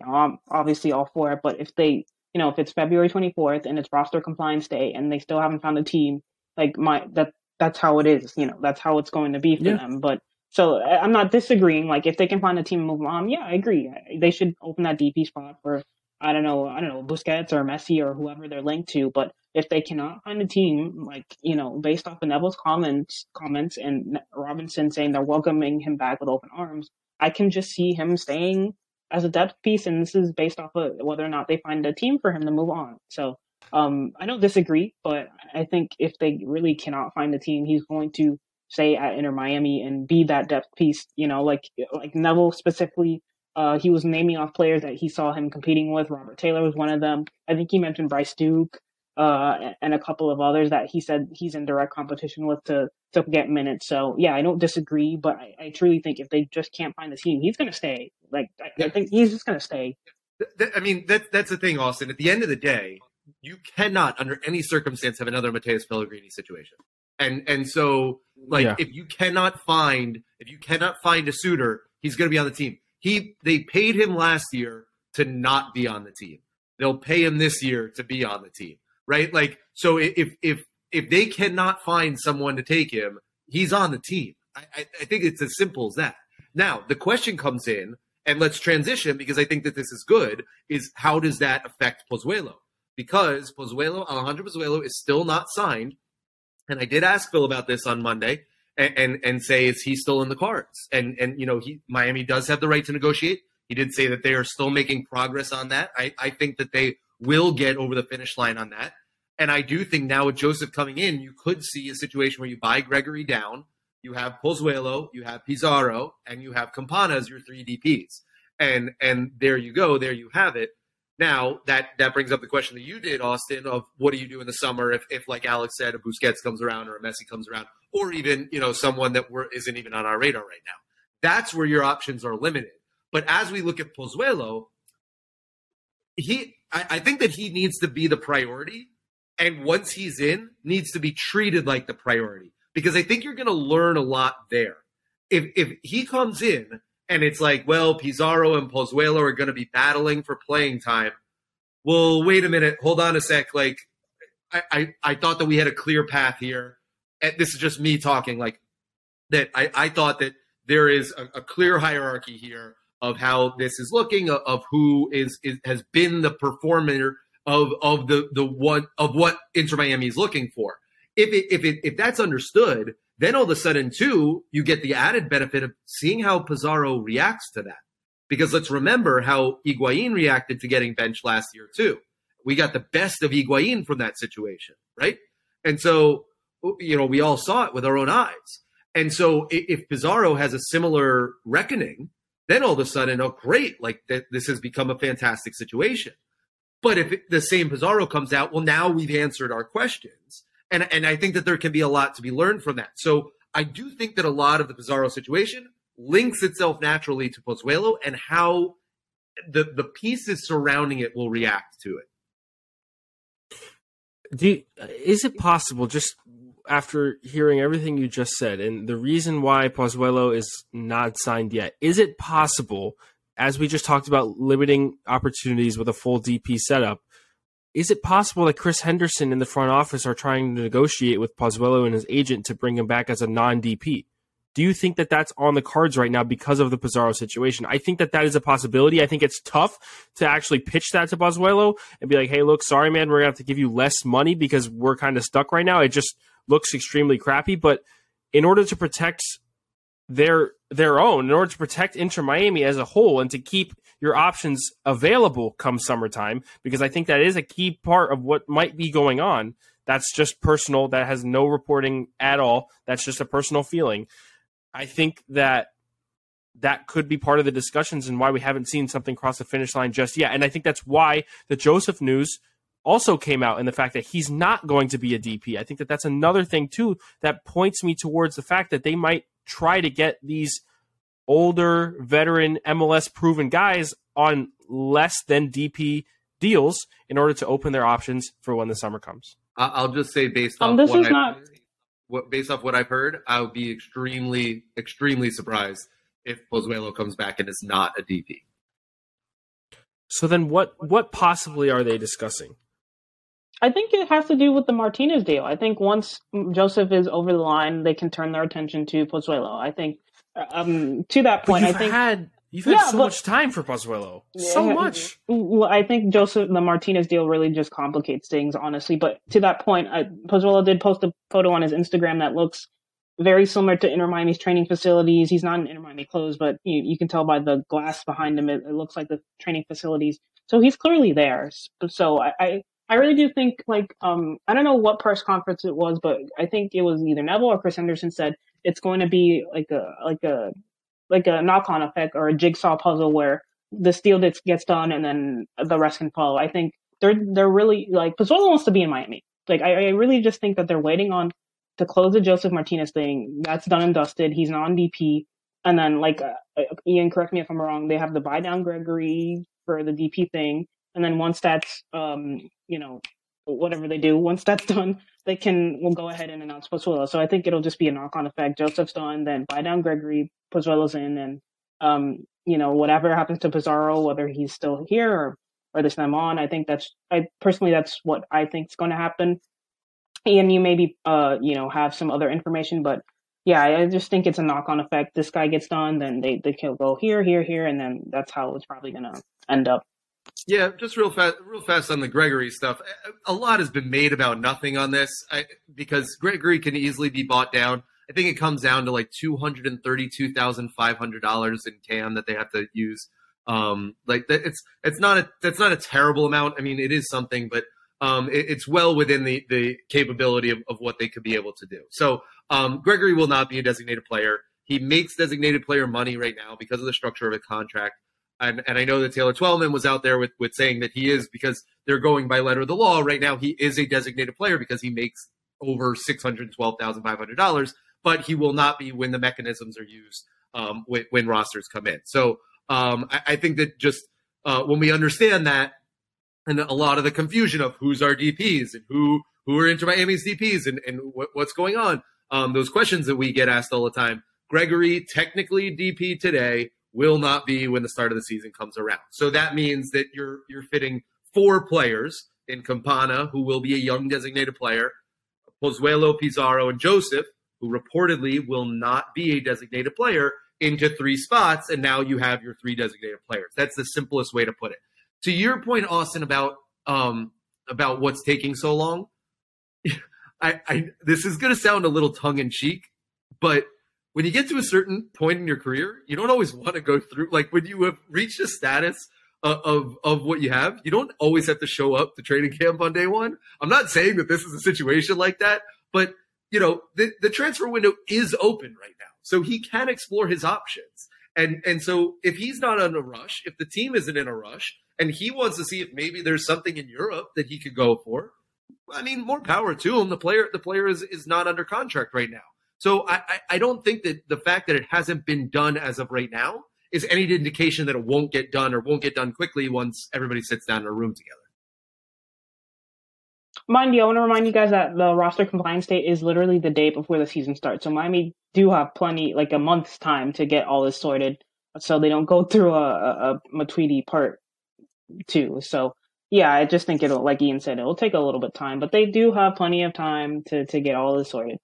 obviously all for it. But if they you know, if it's February 24th and it's roster compliance day and they still haven't found a team like my that that's how it is. You know, that's how it's going to be for yeah. them. But so I'm not disagreeing. Like if they can find a team and move on, yeah, I agree. They should open that DP spot for I don't know, I don't know, Busquets or Messi or whoever they're linked to. But if they cannot find a team, like you know, based off of Neville's comments, comments and Robinson saying they're welcoming him back with open arms, I can just see him staying as a depth piece. And this is based off of whether or not they find a team for him to move on. So um, I don't disagree, but I think if they really cannot find a team, he's going to stay at Inter Miami and be that depth piece. You know, like like Neville specifically. Uh, he was naming off players that he saw him competing with. Robert Taylor was one of them. I think he mentioned Bryce Duke uh, and a couple of others that he said he's in direct competition with to to get minutes. So yeah, I don't disagree, but I, I truly think if they just can't find the team, he's going to stay. Like I, I, think he's just going to stay. I mean, that, that's the thing, Austin. At the end of the day, you cannot, under any circumstance, have another Matías Pellegrini situation. And and so, like, yeah. if you cannot find if you cannot find a suitor, he's going to be on the team. He they paid him last year to not be on the team. They'll pay him this year to be on the team, right? Like, so if if if they cannot find someone to take him, he's on the team. I, I, think it's as simple as that. Now the question comes in, and let's transition because I think that this is good. Is how does that affect Pozuelo? because Pozuelo, Alejandro Pozuelo is still not signed. And I did ask Phil about this on Monday and, and, and say, is he still in the cards? And, and, you know, he, Miami does have the right to negotiate. He did say that they are still making progress on that. I, I think that they will get over the finish line on that. And I do think now with Josef coming in, you could see a situation where you buy Gregore down, you have Pozuelo, you have Pizarro, and you have Campana as your three DPs. And and there you go, there you have it. Now that that brings up the question that you did, Austin, of what do you do in the summer if, if like Alex said, a Busquets comes around or a Messi comes around, or even you know someone that we're, isn't even on our radar right now. That's where your options are limited. But as we look at Pozuelo, he I, I think that he needs to be the priority, and once he's in, needs to be treated like the priority because I think you're going to learn a lot there. If if he comes in and it's like, well, Pizarro and Pozuelo are going to be battling for playing time. Well, wait a minute, hold on a sec. Like, I I, I thought that we had a clear path here. And this is just me talking. Like that, I I thought that there is a, a clear hierarchy here of how this is looking, of, who is, is has been the performer of of the the one of what Inter Miami is looking for. If it if it if that's understood, then all of a sudden too, you get the added benefit of seeing how Pizarro reacts to that. Because let's remember how Higuain reacted to getting benched last year too. We got the best of Higuain from that situation, right? And so, you know, we all saw it with our own eyes. And so if Pizarro has a similar reckoning, then all of a sudden, oh, great, like th- this has become a fantastic situation. But if it, the same Pizarro comes out, well, now we've answered our questions. And, and I think that there can be a lot to be learned from that. So I do think that a lot of the Pizarro situation links itself naturally to Pozuelo and how the, the pieces surrounding it will react to it. Do you, is it possible, just after hearing everything you just said, and the reason why Pozuelo is not signed yet, is it possible, as we just talked about limiting opportunities with a full DP setup, is it possible that Chris Henderson in the front office are trying to negotiate with Pozuelo and his agent to bring him back as a non DP? Do you think that that's on the cards right now because of the Pizarro situation? I think that that is a possibility. I think it's tough to actually pitch that to Pozuelo and be like, "Hey, look, sorry, man, we're gonna have to give you less money because we're kind of stuck right now." It just looks extremely crappy. But in order to protect their their own, in order to protect Inter Miami as a whole, and to keep your options available come summertime, because I think that is a key part of what might be going on. That's just personal. That has no reporting at all. That's just a personal feeling. I think that that could be part of the discussions and why we haven't seen something cross the finish line just yet. And I think that's why the Josef news also came out in the fact that he's not going to be a DP. I think that that's another thing too that points me towards the fact that they might try to get these older veteran MLS proven guys on less than DP deals in order to open their options for when the summer comes. I'll just say based um, off this what is I've, not... what, based off what I've heard, I would be extremely extremely surprised if Pozuelo comes back and is not a DP. So then what what possibly are they discussing? I think it has to do with the Martinez deal. I think once Josef is over the line, they can turn their attention to Pozuelo. I think um, to that point, I think had you've had yeah, so but, much time for Pozuelo, yeah, so much. Well, I think Josef the Martinez deal really just complicates things, honestly. But to that point, I, Pozuelo did post a photo on his Instagram that looks very similar to Inter Miami's training facilities. He's not in Inter Miami clothes, but you, you can tell by the glass behind him, it, it, looks like the training facilities. So he's clearly there. So I, I I really do think like um I don't know what press conference it was, but I think it was either Neville or Chris Henderson said it's going to be like a like a like a knock on effect or a jigsaw puzzle where the deal gets gets done and then the rest can follow. I think they're they're really like Pozuelo wants to be in Miami. Like I, I really just think that they're waiting on to close the Josef Martinez thing. That's done and dusted. He's non DP. And then, like, uh, Ian, correct me if I'm wrong, they have the buy down Gregore for the DP thing. And then once that's, um, you know, whatever they do, once that's done, they can will go ahead and announce Pozuelo. So I think it'll just be a knock on effect. Josef's done, then buy down Gregore, Pozuelo's in, and um, you know, whatever happens to Pizarro, whether he's still here or or this time on, I think that's I personally that's what I think is going to happen. And you maybe uh, you know, have some other information, but yeah, I just think it's a knock on effect. This guy gets done, then they they can go here, here, here, and then that's how it's probably gonna end up. Yeah, just real fast, real fast on the Gregore stuff. A lot has been made about nothing on this I, because Gregore can easily be bought down. I think it comes down to like two hundred and thirty-two thousand five hundred dollars in CAM that they have to use. Um, like it's it's not a that's not a terrible amount. I mean, it is something, but um, it, it's well within the the capability of, of what they could be able to do. So um, Gregore will not be a designated player. He makes designated player money right now because of the structure of a contract. And, and I know that Taylor Twellman was out there with, with saying that he is because they're going by letter of the law. Right now, he is a designated player because he makes over six hundred twelve thousand five hundred dollars, but he will not be when the mechanisms are used um, when, when, rosters come in. So um, I, I, think that just uh, when we understand that, and a lot of the confusion of who's our DPS and who who are Inter Miami's DPS and, and what, what's going on, um, those questions that we get asked all the time. Gregore, technically DP today, will not be when the start of the season comes around. So that means that you're you're fitting four players in Campana, who will be a young designated player, Pozuelo, Pizarro, and Josef, who reportedly will not be a designated player, into three spots, and now you have your three designated players. That's the simplest way to put it. To your point, Austin, about um, about what's taking so long, I, I this is going to sound a little tongue in cheek, but when you get to a certain point in your career, you don't always want to go through. Like when you have reached a status of, of, of what you have, you don't always have to show up to training camp on day one. I'm not saying that this is a situation like that, but you know the, the transfer window is open right now, so he can explore his options. And and so if he's not in a rush, if the team isn't in a rush, and he wants to see if maybe there's something in Europe that he could go for, I mean, more power to him. The player the player is is not under contract right now. So I, I don't think that the fact that it hasn't been done as of right now is any indication that it won't get done or won't get done quickly once everybody sits down in a room together. Mind you, I want to remind you guys that the roster compliance date is literally the day before the season starts. So Miami do have plenty, like a month's time to get all this sorted, so they don't go through a, a, a Matuidi part two. So yeah, I just think it'll, like Ian said, it'll take a little bit time, but they do have plenty of time to to get all this sorted.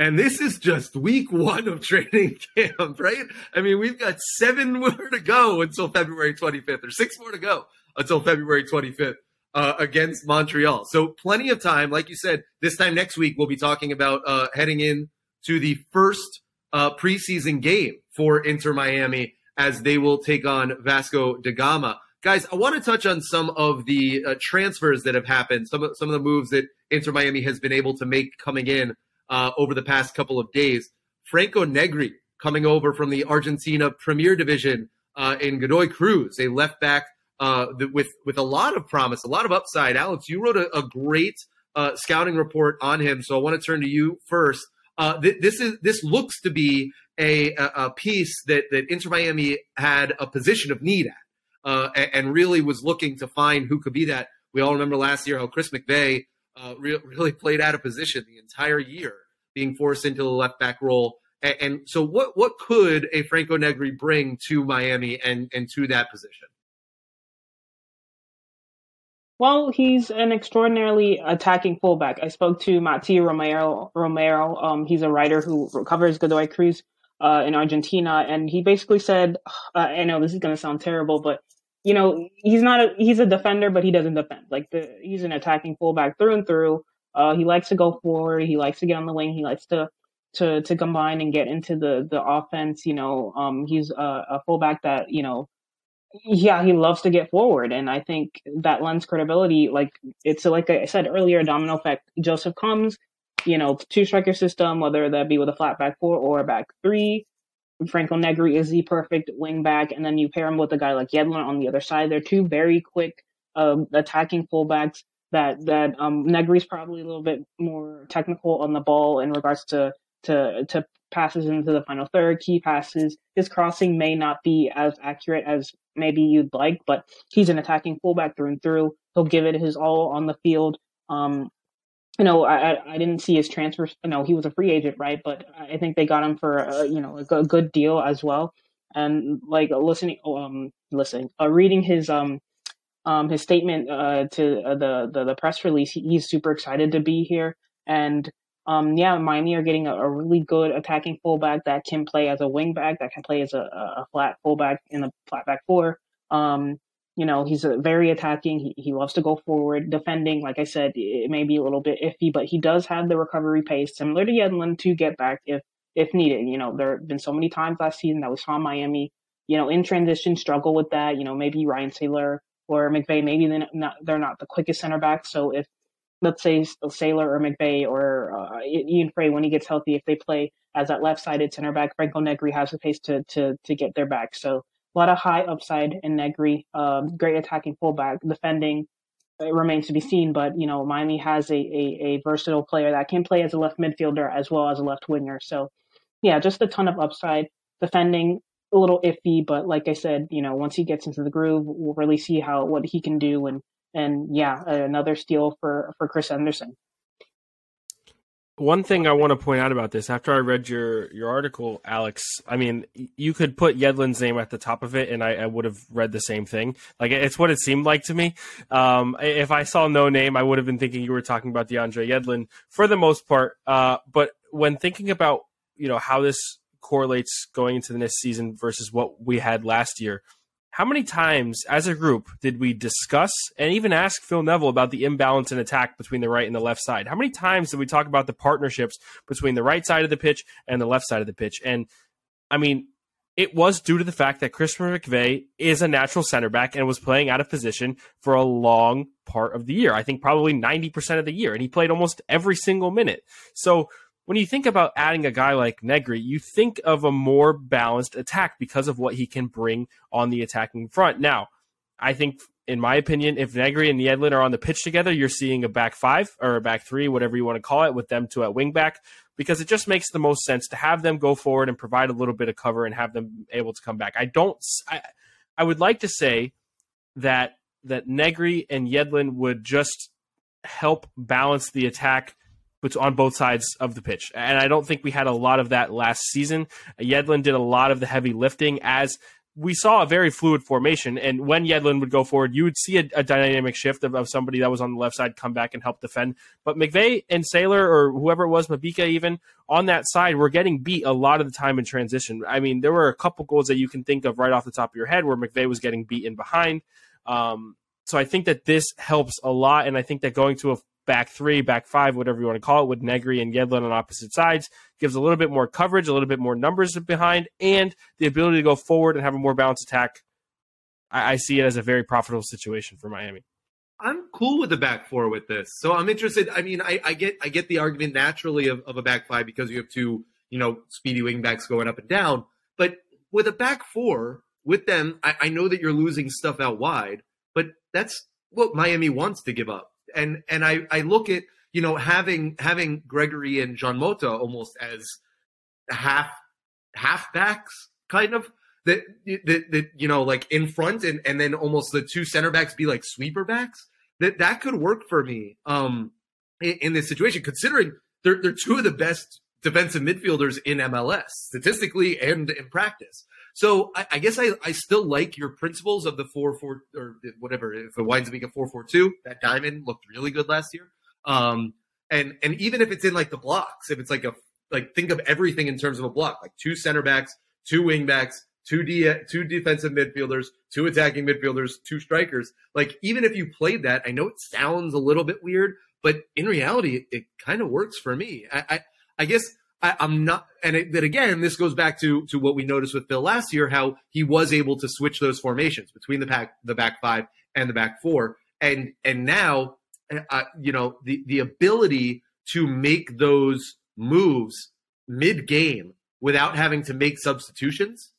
And this is just week one of training camp, right? I mean, we've got seven more to go until February 25th, or six more to go until February 25th uh, against Montreal. So plenty of time. Like you said, this time next week, we'll be talking about uh, heading in to the first uh, preseason game for Inter Miami as they will take on Vasco da Gama. Guys, I want to touch on some of the uh, transfers that have happened, some of, some of the moves that Inter Miami has been able to make coming in uh, over the past couple of days. Franco Negri coming over from the Argentina Premier Division uh, in Godoy Cruz, a left back uh, with with a lot of promise, a lot of upside. Alex, you wrote a, a great uh, scouting report on him, so I want to turn to you first. Uh, th- this is this looks to be a, a, piece that that Inter Miami had a position of need at, uh, and, and, really was looking to find who could be that. We all remember last year how Chris McVey uh, re- really played out of position the entire year, being forced into the left back role. And, and, so, what what could a Franco Negri bring to Miami and and to that position? Well, he's an extraordinarily attacking fullback. I spoke to Mati Romero. Romero, um, he's a writer who covers Godoy Cruz uh, in Argentina, and he basically said, uh, "I know this is going to sound terrible, but you know, he's not a he's a defender, but he doesn't defend. Like the he's an attacking fullback through and through. Uh, he likes to go forward. He likes to get on the wing. He likes to to to combine and get into the the offense. You know, um, he's a, a fullback that you know, yeah, he loves to get forward, and I think that lends credibility. Like it's like I said earlier, domino effect. Josef comes, you know, two striker system, whether that be with a flat back four or a back three. Franco Negri is the perfect wing back, and then you pair him with a guy like Yedlin on the other side. They're two very quick um, attacking fullbacks. That that um, Negri's probably a little bit more technical on the ball in regards to to to passes into the final third, key passes. His crossing may not be as accurate as maybe you'd like, but he's an attacking fullback through and through. He'll give it his all on the field. Um, you know, I I didn't see his transfer. You know, he was a free agent, right? But I think they got him for a, you know a good deal as well. And like listening, um, listening, uh, reading his um um his statement uh to uh, the, the the press release, he, he's super excited to be here. And um yeah, Miami are getting a, a, really good attacking fullback that can play as a wingback, that can play as a, a flat fullback in the flat back four. Um, you know, he's a very attacking. He, he loves to go forward. Defending, like I said, it may be a little bit iffy, but he does have the recovery pace similar to Yedlin to get back if if needed. You know, there have been so many times last season that we saw Miami, you know, in transition struggle with that. You know, maybe Ryan Sailor or McVey, maybe they're not, they're not the quickest center back. So if let's say Sailor or McVey or uh, Ian Fray when he gets healthy, if they play as that left-sided center back, Franco Negri has the pace to to to get their back. So a lot of high upside in Negri. Um, great attacking fullback, defending it remains to be seen. But you know, Miami has a, a, a versatile player that can play as a left midfielder as well as a left winger. So yeah, just a ton of upside. Defending a little iffy, but like I said, you know, once he gets into the groove, we'll really see how what he can do. And and yeah, another steal for for Chris Henderson. One thing I want to point out about this, after I read your your article, Alex, I mean, you could put Yedlin's name at the top of it, and I, I would have read the same thing. Like it's what it seemed like to me. Um, if I saw no name, I would have been thinking you were talking about DeAndre Yedlin for the most part. Uh, but when thinking about you know how this correlates going into the next season versus what we had last year, how many times as a group did we discuss and even ask Phil Neville about the imbalance in attack between the right and the left side? How many times did we talk about the partnerships between the right side of the pitch and the left side of the pitch? And I mean, it was due to the fact that Christopher McVey is a natural center back and was playing out of position for a long part of the year. I think probably 90% of the year. And he played almost every single minute. So when you think about adding a guy like Negri, you think of a more balanced attack because of what he can bring on the attacking front. Now, I think, in my opinion, if Negri and Yedlin are on the pitch together, you're seeing a back five or a back three, whatever you want to call it, with them two at wing back, because it just makes the most sense to have them go forward and provide a little bit of cover and have them able to come back. I don't, I, I would like to say that that Negri and Yedlin would just help balance the attack but on both sides of the pitch. And I don't think we had a lot of that last season. Yedlin did a lot of the heavy lifting as we saw a very fluid formation. And when Yedlin would go forward, you would see a, a dynamic shift of, of, somebody that was on the left side come back and help defend. But McVey and Sailor or whoever it was, Mabika even, on that side, were getting beat a lot of the time in transition. I mean, there were a couple goals that you can think of right off the top of your head where McVey was getting beaten behind. Um, so I think that this helps a lot. And I think that going to a back three, back five, whatever you want to call it, with Negri and Yedlin on opposite sides, gives a little bit more coverage, a little bit more numbers behind, and the ability to go forward and have a more balanced attack. I, I see it as a very profitable situation for Miami. I'm cool with the back four with this. So I'm interested. I mean, I, I get I get the argument naturally of, of a back five because you have two, you know, speedy wing backs going up and down. But with a back four, with them, I, I know that you're losing stuff out wide, but that's what Miami wants to give up and and I I look at you know having having Gregore and Jean Mota almost as half half backs kind of that that that you know like in front and and then almost the two center backs be like sweeper backs that that could work for me um in, in this situation considering they're they're two of the best defensive midfielders in MLS statistically and in practice. So I, I, guess I, I still like your principles of the four four or whatever. If it winds up being a four four two, that diamond looked really good last year. Um, and and even if it's in like the blocks, if it's like a like think of everything in terms of a block, like two center backs, two wing backs, two D two defensive midfielders, two attacking midfielders, two strikers. Like even if you played that, I know it sounds a little bit weird, but in reality, it, it kind of works for me. I, I I guess I, am not, and that again, this goes back to to what we noticed with Phil last year, how he was able to switch those formations between the back the back five and the back four, and and now, uh, you know, the the ability to make those moves mid game without having to make substitutions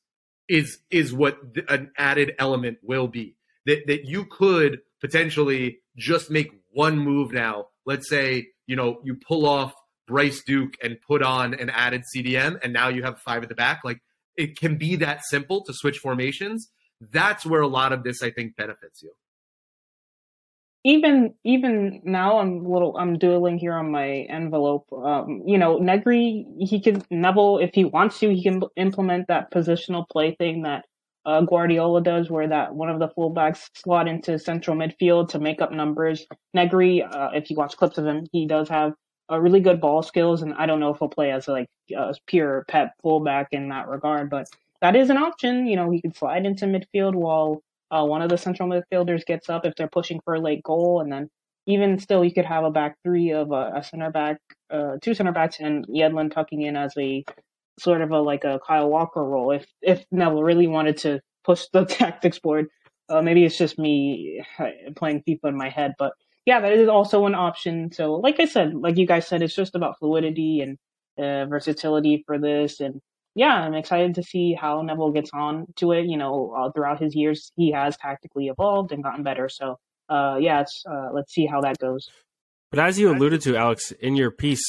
is is what an added element will be. That that you could potentially just make one move now. Let's say you know you pull off Bryce Duke and put on an added CDM, and now you have five at the back. Like it can be that simple to switch formations. That's where a lot of this, I think, benefits you. Even even now, I'm little. I'm doodling here on my envelope. Um, you know, Negri, he can Neville if he wants to, he can implement that positional play thing that uh, Guardiola does, where that one of the fullbacks slot into central midfield to make up numbers. Negri, uh, if you watch clips of him, he does have a really good ball skills, and I don't know if he'll play as like a pure pep fullback in that regard, but that is an option. You know, he could slide into midfield while uh, one of the central midfielders gets up if they're pushing for a late goal, and then even still, you could have a back three of a, a center back, uh, two center backs, and Yedlin tucking in as a sort of a like a Kyle Walker role if if Neville really wanted to push the tactics board Uh, maybe it's just me playing FIFA in my head, but yeah, that is also an option. So, like I said, like you guys said, it's just about fluidity and uh, versatility for this. And yeah, I'm excited to see how Neville gets on to it. You know, uh, throughout his years, he has tactically evolved and gotten better. So, uh, yeah, uh, let's see how that goes. But as you alluded to, Alex, in your piece,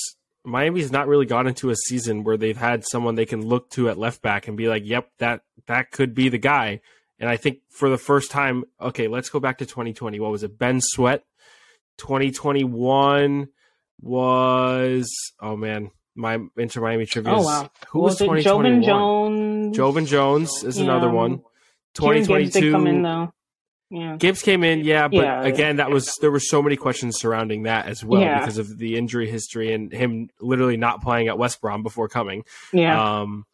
Miami's not really gone into a season where they've had someone they can look to at left back and be like, "Yep, that that could be the guy." And I think for the first time, okay, let's go back to 2020. What was it? Ben Sweat. 2021 was oh man, my Inter Miami trivia. Oh wow, who was, was 2021? Joevin Jones. Joevin Jones is yeah. another one. 2022. Come in, though. Yeah. Gibbs came in, yeah, but yeah, again, that was there were so many questions surrounding that as well because of the injury history and him literally not playing at West Brom before coming. Yeah. Um,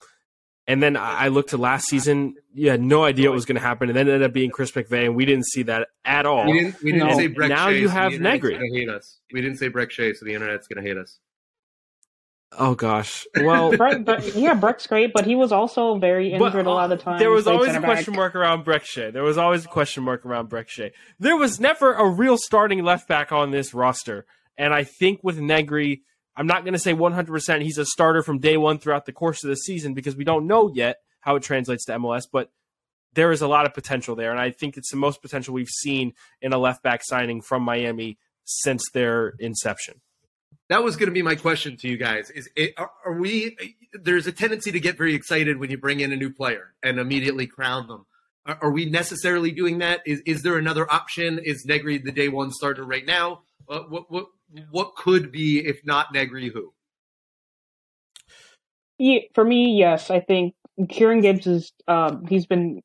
and then I looked to last season. You had no idea what was going to happen, and then it ended up being Chris McVey, and we didn't see that at all. We didn't, we didn't no. say Brek Now Shea, you have so Negri. Hate us. We didn't say Brek Shea, so the internet's going to hate us. Oh gosh. Well, Brek, but, yeah, Brek's great, but he was also very injured but, a lot of the time. There was always a question mark around Brek Shea. There was always a question mark around Brek Shea. There was never a real starting left back on this roster, and I think with Negri, I'm not going to say 100% he's a starter from day one throughout the course of the season because we don't know yet how it translates to MLS, but there is a lot of potential there, and I think it's the most potential we've seen in a left back signing from Miami since their inception. That was going to be my question to you guys: Is it, are, we? There's a tendency to get very excited when you bring in a new player and immediately crown them. Are, are we necessarily doing that? Is is there another option? Is Negri the day one starter right now? Uh, what what what could be if not Negri? Who? For me, yes. I think Kieran Gibbs is uh, he's been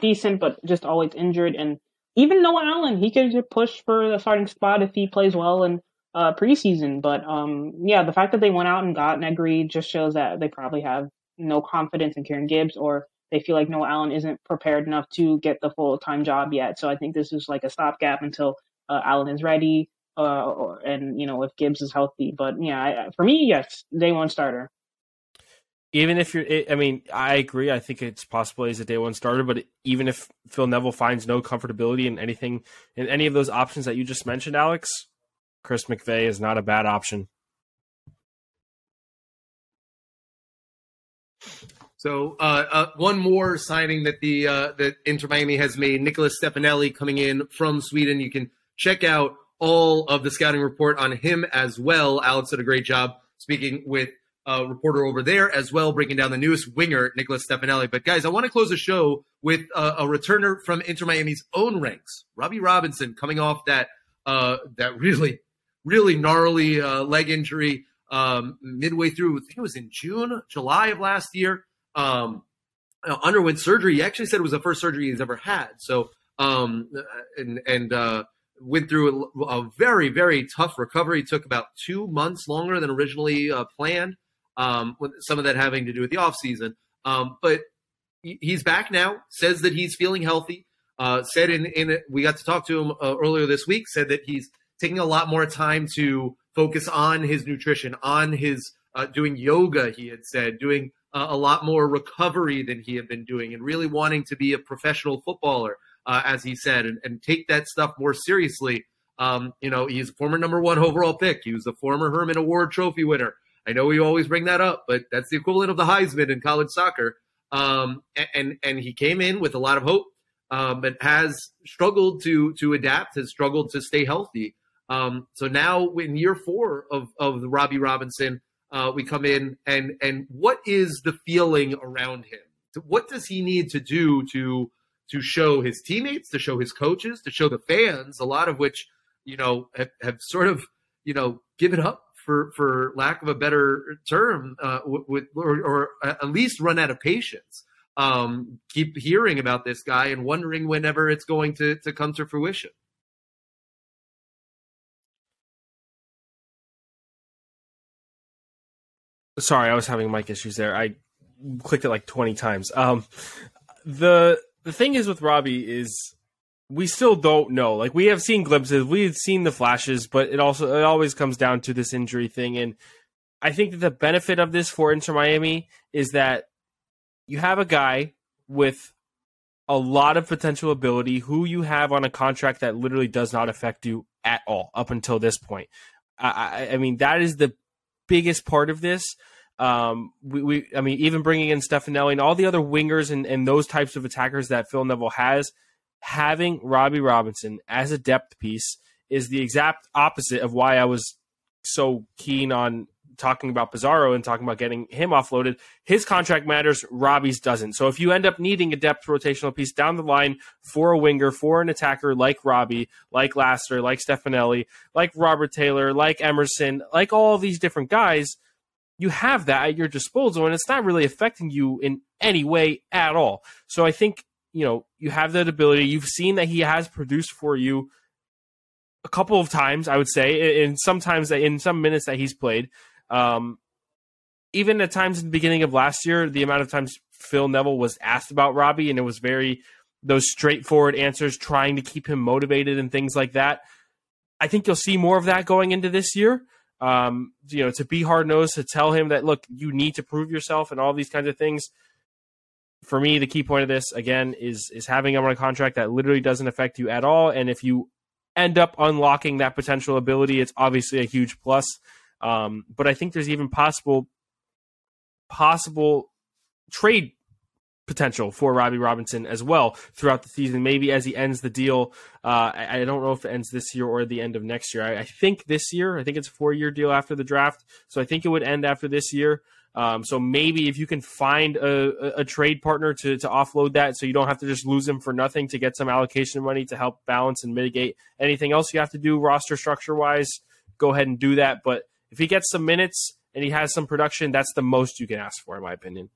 decent, but just always injured. And even Noah Allen, he could push for the starting spot if he plays well in uh, preseason. But um, yeah, the fact that they went out and got Negri just shows that they probably have no confidence in Kieran Gibbs, or they feel like Noah Allen isn't prepared enough to get the full time job yet. So I think this is like a stopgap until uh, Allen is ready, uh, and you know if Gibbs is healthy. But yeah, I, for me, yes, day one starter even if you're, I mean, I agree. I think it's possible he's a day one starter, but even if Phil Neville finds no comfortability in anything, in any of those options that you just mentioned, Alex, Chris McVey is not a bad option. So uh, uh, one more signing that the uh, that Inter Miami has made, Nicholas Stefanelli coming in from Sweden. You can check out all of the scouting report on him as well. Alex did a great job speaking with a reporter over there as well, breaking down the newest winger, Nicholas Stefanelli. But guys, I want to close the show with uh, a returner from Inter Miami's own ranks, Robbie Robinson, coming off that uh, that really, really gnarly uh, leg injury um, midway through. I think it was in June, July of last year. Um, underwent surgery. He actually said it was the first surgery he's ever had. So, um, and and uh, went through a, a, very, very tough recovery. It took about two months longer than originally uh, planned um, with some of that having to do with the offseason. Um, but he's back now, says that he's feeling healthy. Uh, said in, in we got to talk to him uh, earlier this week, said that he's taking a lot more time to focus on his nutrition, on his uh, doing yoga, he had said, doing a lot more recovery than he had been doing, and really wanting to be a professional footballer, uh, as he said, and, and take that stuff more seriously. Um, you know, he's a former number one overall pick. He was a former Hermann Award trophy winner. I know we always bring that up, but that's the equivalent of the Heisman in college soccer. Um, and and he came in with a lot of hope, um, but has struggled to to adapt, has struggled to stay healthy. Um, so now in year four of of Robbie Robinson, uh, we come in and and what is the feeling around him? What does he need to do to to show his teammates, to show his coaches, to show the fans, a lot of which you know have, have sort of you know given up for for lack of a better term, uh, with or, or, at least run out of patience. Um, keep hearing about this guy and wondering whenever it's going to to come to fruition. Sorry, I was having mic issues there. I clicked it like twenty times. Um, the the thing is with Robbie is we still don't know. Like we have seen glimpses, we've seen the flashes, but it also it always comes down to this injury thing. And I think that the benefit of this for Inter Miami is that you have a guy with a lot of potential ability, who you have on a contract that literally does not affect you at all up until this point. I, I mean, that is the biggest part of this. Um, we, we, I mean, even bringing in Stefanelli and all the other wingers and, and those types of attackers that Phil Neville has, having Robbie Robinson as a depth piece is the exact opposite of why I was so keen on talking about Pizarro and talking about getting him offloaded. His contract matters, Robbie's doesn't. So if you end up needing a depth rotational piece down the line for a winger, for an attacker like Robbie, like Laster, like Stefanelli, like Robert Taylor, like Emerson, like all these different guys, you have that at your disposal and it's not really affecting you in any way at all. So I think, you know, you have that ability. You've seen that he has produced for you a couple of times, I would say, and sometimes in some minutes that he's played. Um, even at times in the beginning of last year, the amount of times Phil Neville was asked about Robbie, and it was very those straightforward answers, trying to keep him motivated and things like that. I think you'll see more of that going into this year. Um, you know, to be hard nosed, to tell him that look, you need to prove yourself and all these kinds of things. For me, the key point of this again is is having him on a contract that literally doesn't affect you at all. And if you end up unlocking that potential ability, it's obviously a huge plus. Um, but I think there's even possible possible trade potential for Robbie Robinson as well throughout the season. Maybe as he ends the deal, uh, I, I, don't know if it ends this year or the end of next year. I, I think this year. I think it's a four year deal after the draft, so I think it would end after this year. Um, so maybe if you can find a, a, a, trade partner to, to offload that, so you don't have to just lose him for nothing to get some allocation money to help balance and mitigate anything else you have to do roster structure wise, go ahead and do that. But if he gets some minutes and he has some production, that's the most you can ask for, in my opinion.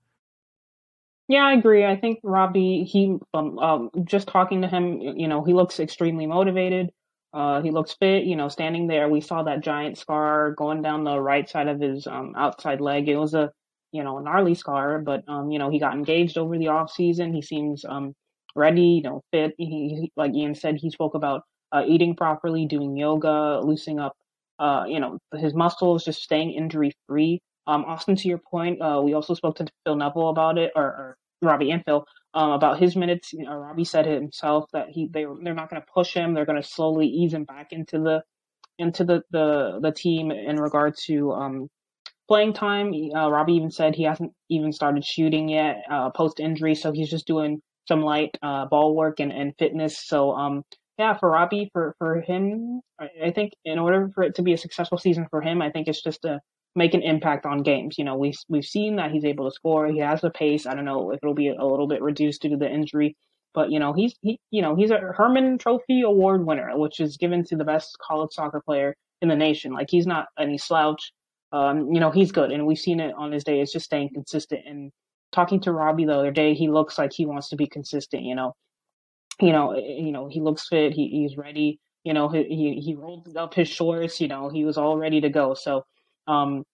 Yeah, I agree. I think Robbie, he um, um, just talking to him, you know, he looks extremely motivated. Uh, he looks fit, you know, standing there. We saw that giant scar going down the right side of his um, outside leg. It was a, you know, gnarly scar, but um, you know, he got engaged over the off season. He seems um ready, you know, fit. He, he like Ian said, he spoke about uh, eating properly, doing yoga, loosening up uh, you know, his muscles just staying injury free. Um, Austin, to your point, uh, we also spoke to Phil Neville about it, or, or Robbie and Phil um, about his minutes. You know, Robbie said himself that he they they're not going to push him; they're going to slowly ease him back into the into the the, the team in regard to um, playing time. Uh, Robbie even said he hasn't even started shooting yet uh, post injury, so he's just doing some light uh, ball work and, and fitness. So um, yeah, for Robbie, for for him, I, think in order for it to be a successful season for him, I think it's just to make an impact on games. You know, we we've seen that he's able to score. He has the pace. I don't know if it'll be a little bit reduced due to the injury, but you know, he's he you know he's a Hermann Trophy award winner, which is given to the best college soccer player in the nation. Like he's not any slouch. Um, you know, he's good, and we've seen it on his day. It's just staying consistent. And talking to Robbie the other day, he looks like he wants to be consistent. You know, you know, eh, you know, he looks fit. He, he's ready. You know, he, he, he rolled up his shorts. You know, he was all ready to go. So, um,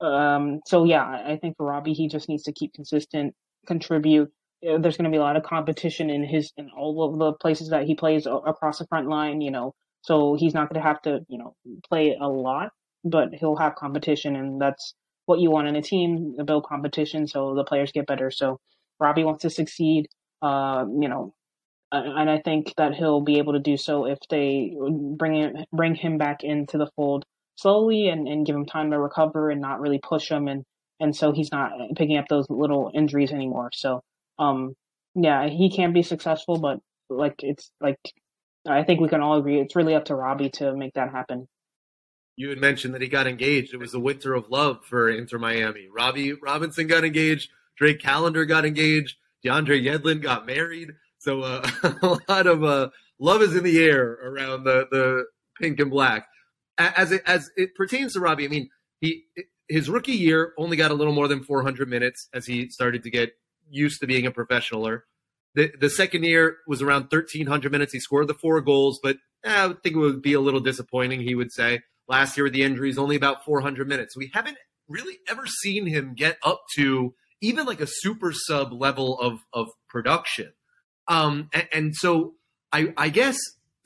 um, so yeah, I think for Robbie, he just needs to keep consistent, contribute. There's going to be a lot of competition in his in all of the places that he plays across the front line. You know, so he's not going to have to you know play a lot, but he'll have competition, and that's what you want in a team: build competition so the players get better. So Robbie wants to succeed. Uh, you know, and I think that he'll be able to do so if they bring him, bring him back into the fold slowly and, and give him time to recover and not really push him and and so he's not picking up those little injuries anymore. So um yeah, he can be successful, but like it's like I think we can all agree it's really up to Robbie to make that happen. You had mentioned that he got engaged. It was the winter of love for Inter Miami. Robbie Robinson got engaged. Drake Callender got engaged. DeAndre Yedlin got married. So uh, a lot of uh, love is in the air around the, the pink and black. As it, as it pertains to Robbie, I mean, he his rookie year only got a little more than 400 minutes as he started to get used to being a professionaler. The, the second year was around 1,300 minutes. He scored the four goals, but eh, I would think it would be a little disappointing, he would say. Last year with the injuries, only about 400 minutes. We haven't really ever seen him get up to even like a super sub level of, of production. Um, and, and so I, I guess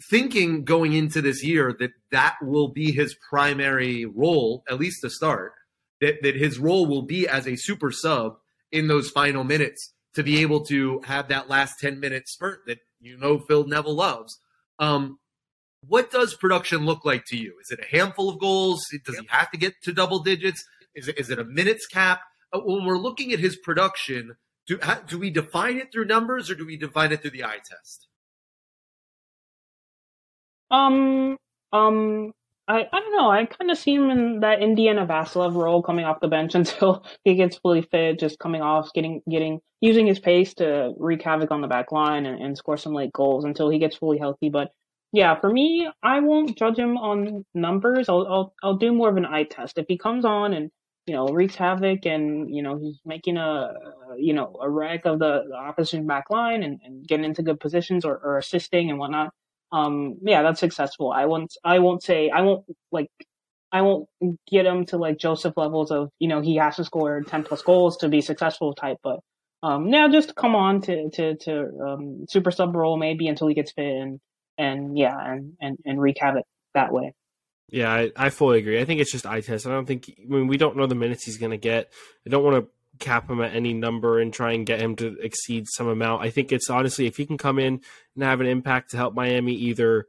thinking going into this year that that will be his primary role, at least to start, that, that his role will be as a super sub in those final minutes to be able to have that last 10 minute spurt that you know Phil Neville loves. Um, what does production look like to you? Is it a handful of goals? Does he have to get to double digits? Is it, is it a minutes cap? Uh, when we're looking at his production, do, how, do we define it through numbers or do we define it through the eye test? Um, um, I, I don't know. I kind of see him in that Indiana Vassilev role coming off the bench until he gets fully fit, just coming off, getting, getting, using his pace to wreak havoc on the back line and, and score some late goals until he gets fully healthy. But yeah, for me, I won't judge him on numbers. I'll, I'll, I'll do more of an eye test. If he comes on and, you know, wreaks havoc and, you know, he's making a, you know, a wreck of the, the opposition back line and, and getting into good positions or, or assisting and whatnot, um, yeah, that's successful. I won't, I won't say, I won't like, I won't get him to like Josef levels of, you know, he has to score 10 plus goals to be successful type, but, um, now just come on to, to, to, um, super sub role maybe until he gets fit and, and yeah, and and and wreak havoc that way. Yeah, I, I fully agree. I think it's just eye test. I don't think I mean we don't know the minutes he's going to get. I don't want to cap him at any number and try and get him to exceed some amount. I think it's honestly if he can come in and have an impact to help Miami either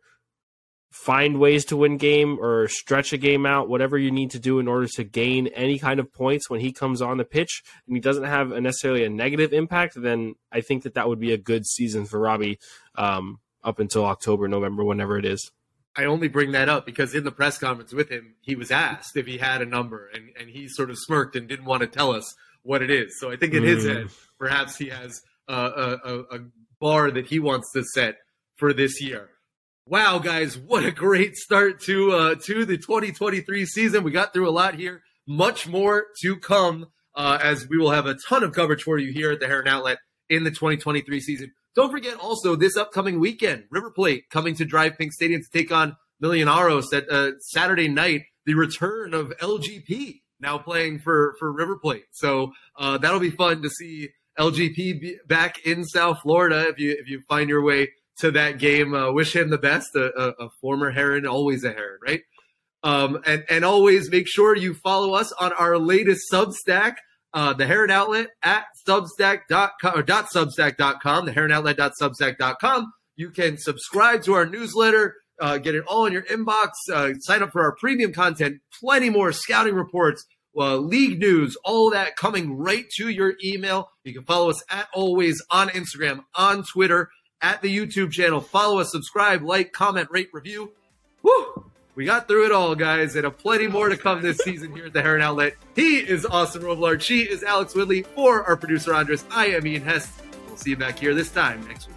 find ways to win game or stretch a game out, whatever you need to do in order to gain any kind of points when he comes on the pitch and he doesn't have a necessarily a negative impact, then I think that that would be a good season for Robbie. Um, up until October, November, whenever it is. I only bring that up because in the press conference with him, he was asked if he had a number, and, and he sort of smirked and didn't want to tell us what it is. So I think in mm. his head, perhaps he has a, a, a bar that he wants to set for this year. Wow, guys, what a great start to uh, to the 2023 season. We got through a lot here. Much more to come uh, as we will have a ton of coverage for you here at the Heron Outlet in the 2023 season. Don't forget also this upcoming weekend, River Plate coming to DRV PNK Stadium to take on Millonarios at uh, Saturday night. The return of LGP now playing for for River Plate, so uh, that'll be fun to see LGP back in South Florida. If you if you find your way to that game, uh, wish him the best. A, a, a, former Heron, always a Heron, right? Um, and and always make sure you follow us on our latest Substack uh, the Heron Outlet at substack.com or dot substack.com, the Heron Outlet.substack.com. You can subscribe to our newsletter, uh, get it all in your inbox, uh, sign up for our premium content, plenty more scouting reports, uh, league news, all that coming right to your email. You can follow us at always on Instagram, on Twitter, at the YouTube channel. Follow us, subscribe, like, comment, rate, review. Woo! We got through it all, guys, and a plenty more to come this season here at the Heron Outlet. He is Austin Robillard. She is Alex Whitley. For our producer Andres, I am Ian Hest. We'll see you back here this time next week.